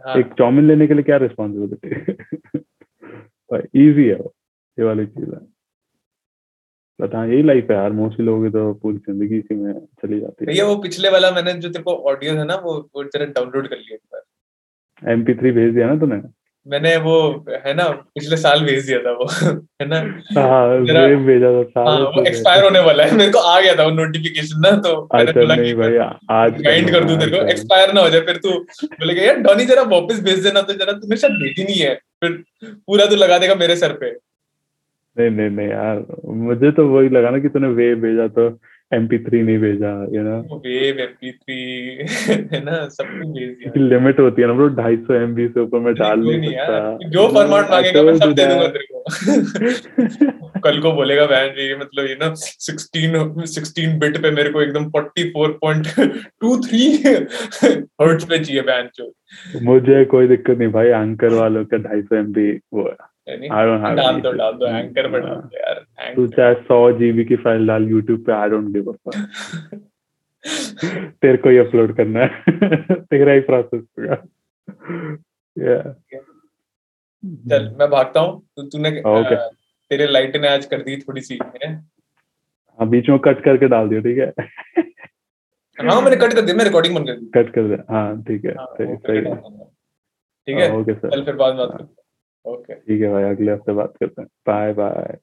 Speaker 2: हाँ।
Speaker 1: एक चाउमीन लेने के लिए क्या रिस्पॉन्सिबिलिटी इजी *laughs* है वो ये वाली चीज़ है। बट हाँ यही लाइफ है यार। मोस्टली लोगों की तो पूरी ज़िंदगी इसी में चली जाती है।
Speaker 2: भैया वो पिछले वाला मैंने जो तेरे को ऑडियो है ना वो वो तेरा डाउनलोड कर लिया एक बार।
Speaker 1: एम थ्री भेज दिया ना तूने?
Speaker 2: मैंने वो है ना पिछले साल भेज दिया था वो है ना?
Speaker 1: हाँ
Speaker 2: जरा-
Speaker 1: भेजा था
Speaker 2: हाँ
Speaker 1: सारे
Speaker 2: वो एक्सपायर होने वाला है। मेरे को आ गया था वो नोटिफिकेशन ना तो मैंने
Speaker 1: अच्छा
Speaker 2: बोला कि
Speaker 1: भाई आज
Speaker 2: गाइड कर दूँ तेरे को एक्सपायर ना हो जाए फिर तू बोलेगा यार डॉनी जरा वापस भेज देना तो जरा तूने शायद भेजी नहीं है। फिर पूरा तू लगा देगा मेरे सर पे।
Speaker 1: नहीं नहीं नहीं यार मुझे तो वही लगा ना कि तूने वे भेजा तो MP3 नहीं भेजा यू नो
Speaker 2: वेव एमपी3 है ना? सब कुछ भेज दिया।
Speaker 1: की लिमिट होती है ना ब्रो 250 एमबी से ऊपर मैं डाल नहीं सकता।
Speaker 2: जो फॉर्मेट मांगेगा मैं सब दे दूँगा तेरे को। कल को बोलेगा बहन जी मतलब ये ना 16 16 बिट पे मेरे को एकदम 44.23 हर्ट्ज पे चाहिए बहन जो।
Speaker 1: मुझे कोई दिक्कत नहीं भाई एंकर वालों का 250 एमबी वो है। आई डोंट हैव
Speaker 2: डाल दो डाल दो एंकर पे डाल दो यार
Speaker 1: तू चाहे 100 जीबी की फ़ाइल डाल YouTube पे I don't give a fuck तेरे को ही अपलोड करना है। तेरा ही प्रोसेस होगा। या
Speaker 2: चल मैं भागता हूँ। तो तूने
Speaker 1: Okay.
Speaker 2: तेरे लाइट ने आज कर दी थोड़ी सी है
Speaker 1: हाँ बीच में कट करके डाल दियो ठीक है?
Speaker 2: हाँ मैंने कट कर दिया मैं रिकॉर्डिंग बंद कर दी।
Speaker 1: कट कर दे। हाँ ठीक है।
Speaker 2: हाँ,
Speaker 1: सही सही। है
Speaker 2: ठीक है?
Speaker 1: ओके सर
Speaker 2: चल फिर बाद में बात करते हैं। ओके।
Speaker 1: ठीक है भाई अगले हफ़्ते बात करते हैं। Bye bye.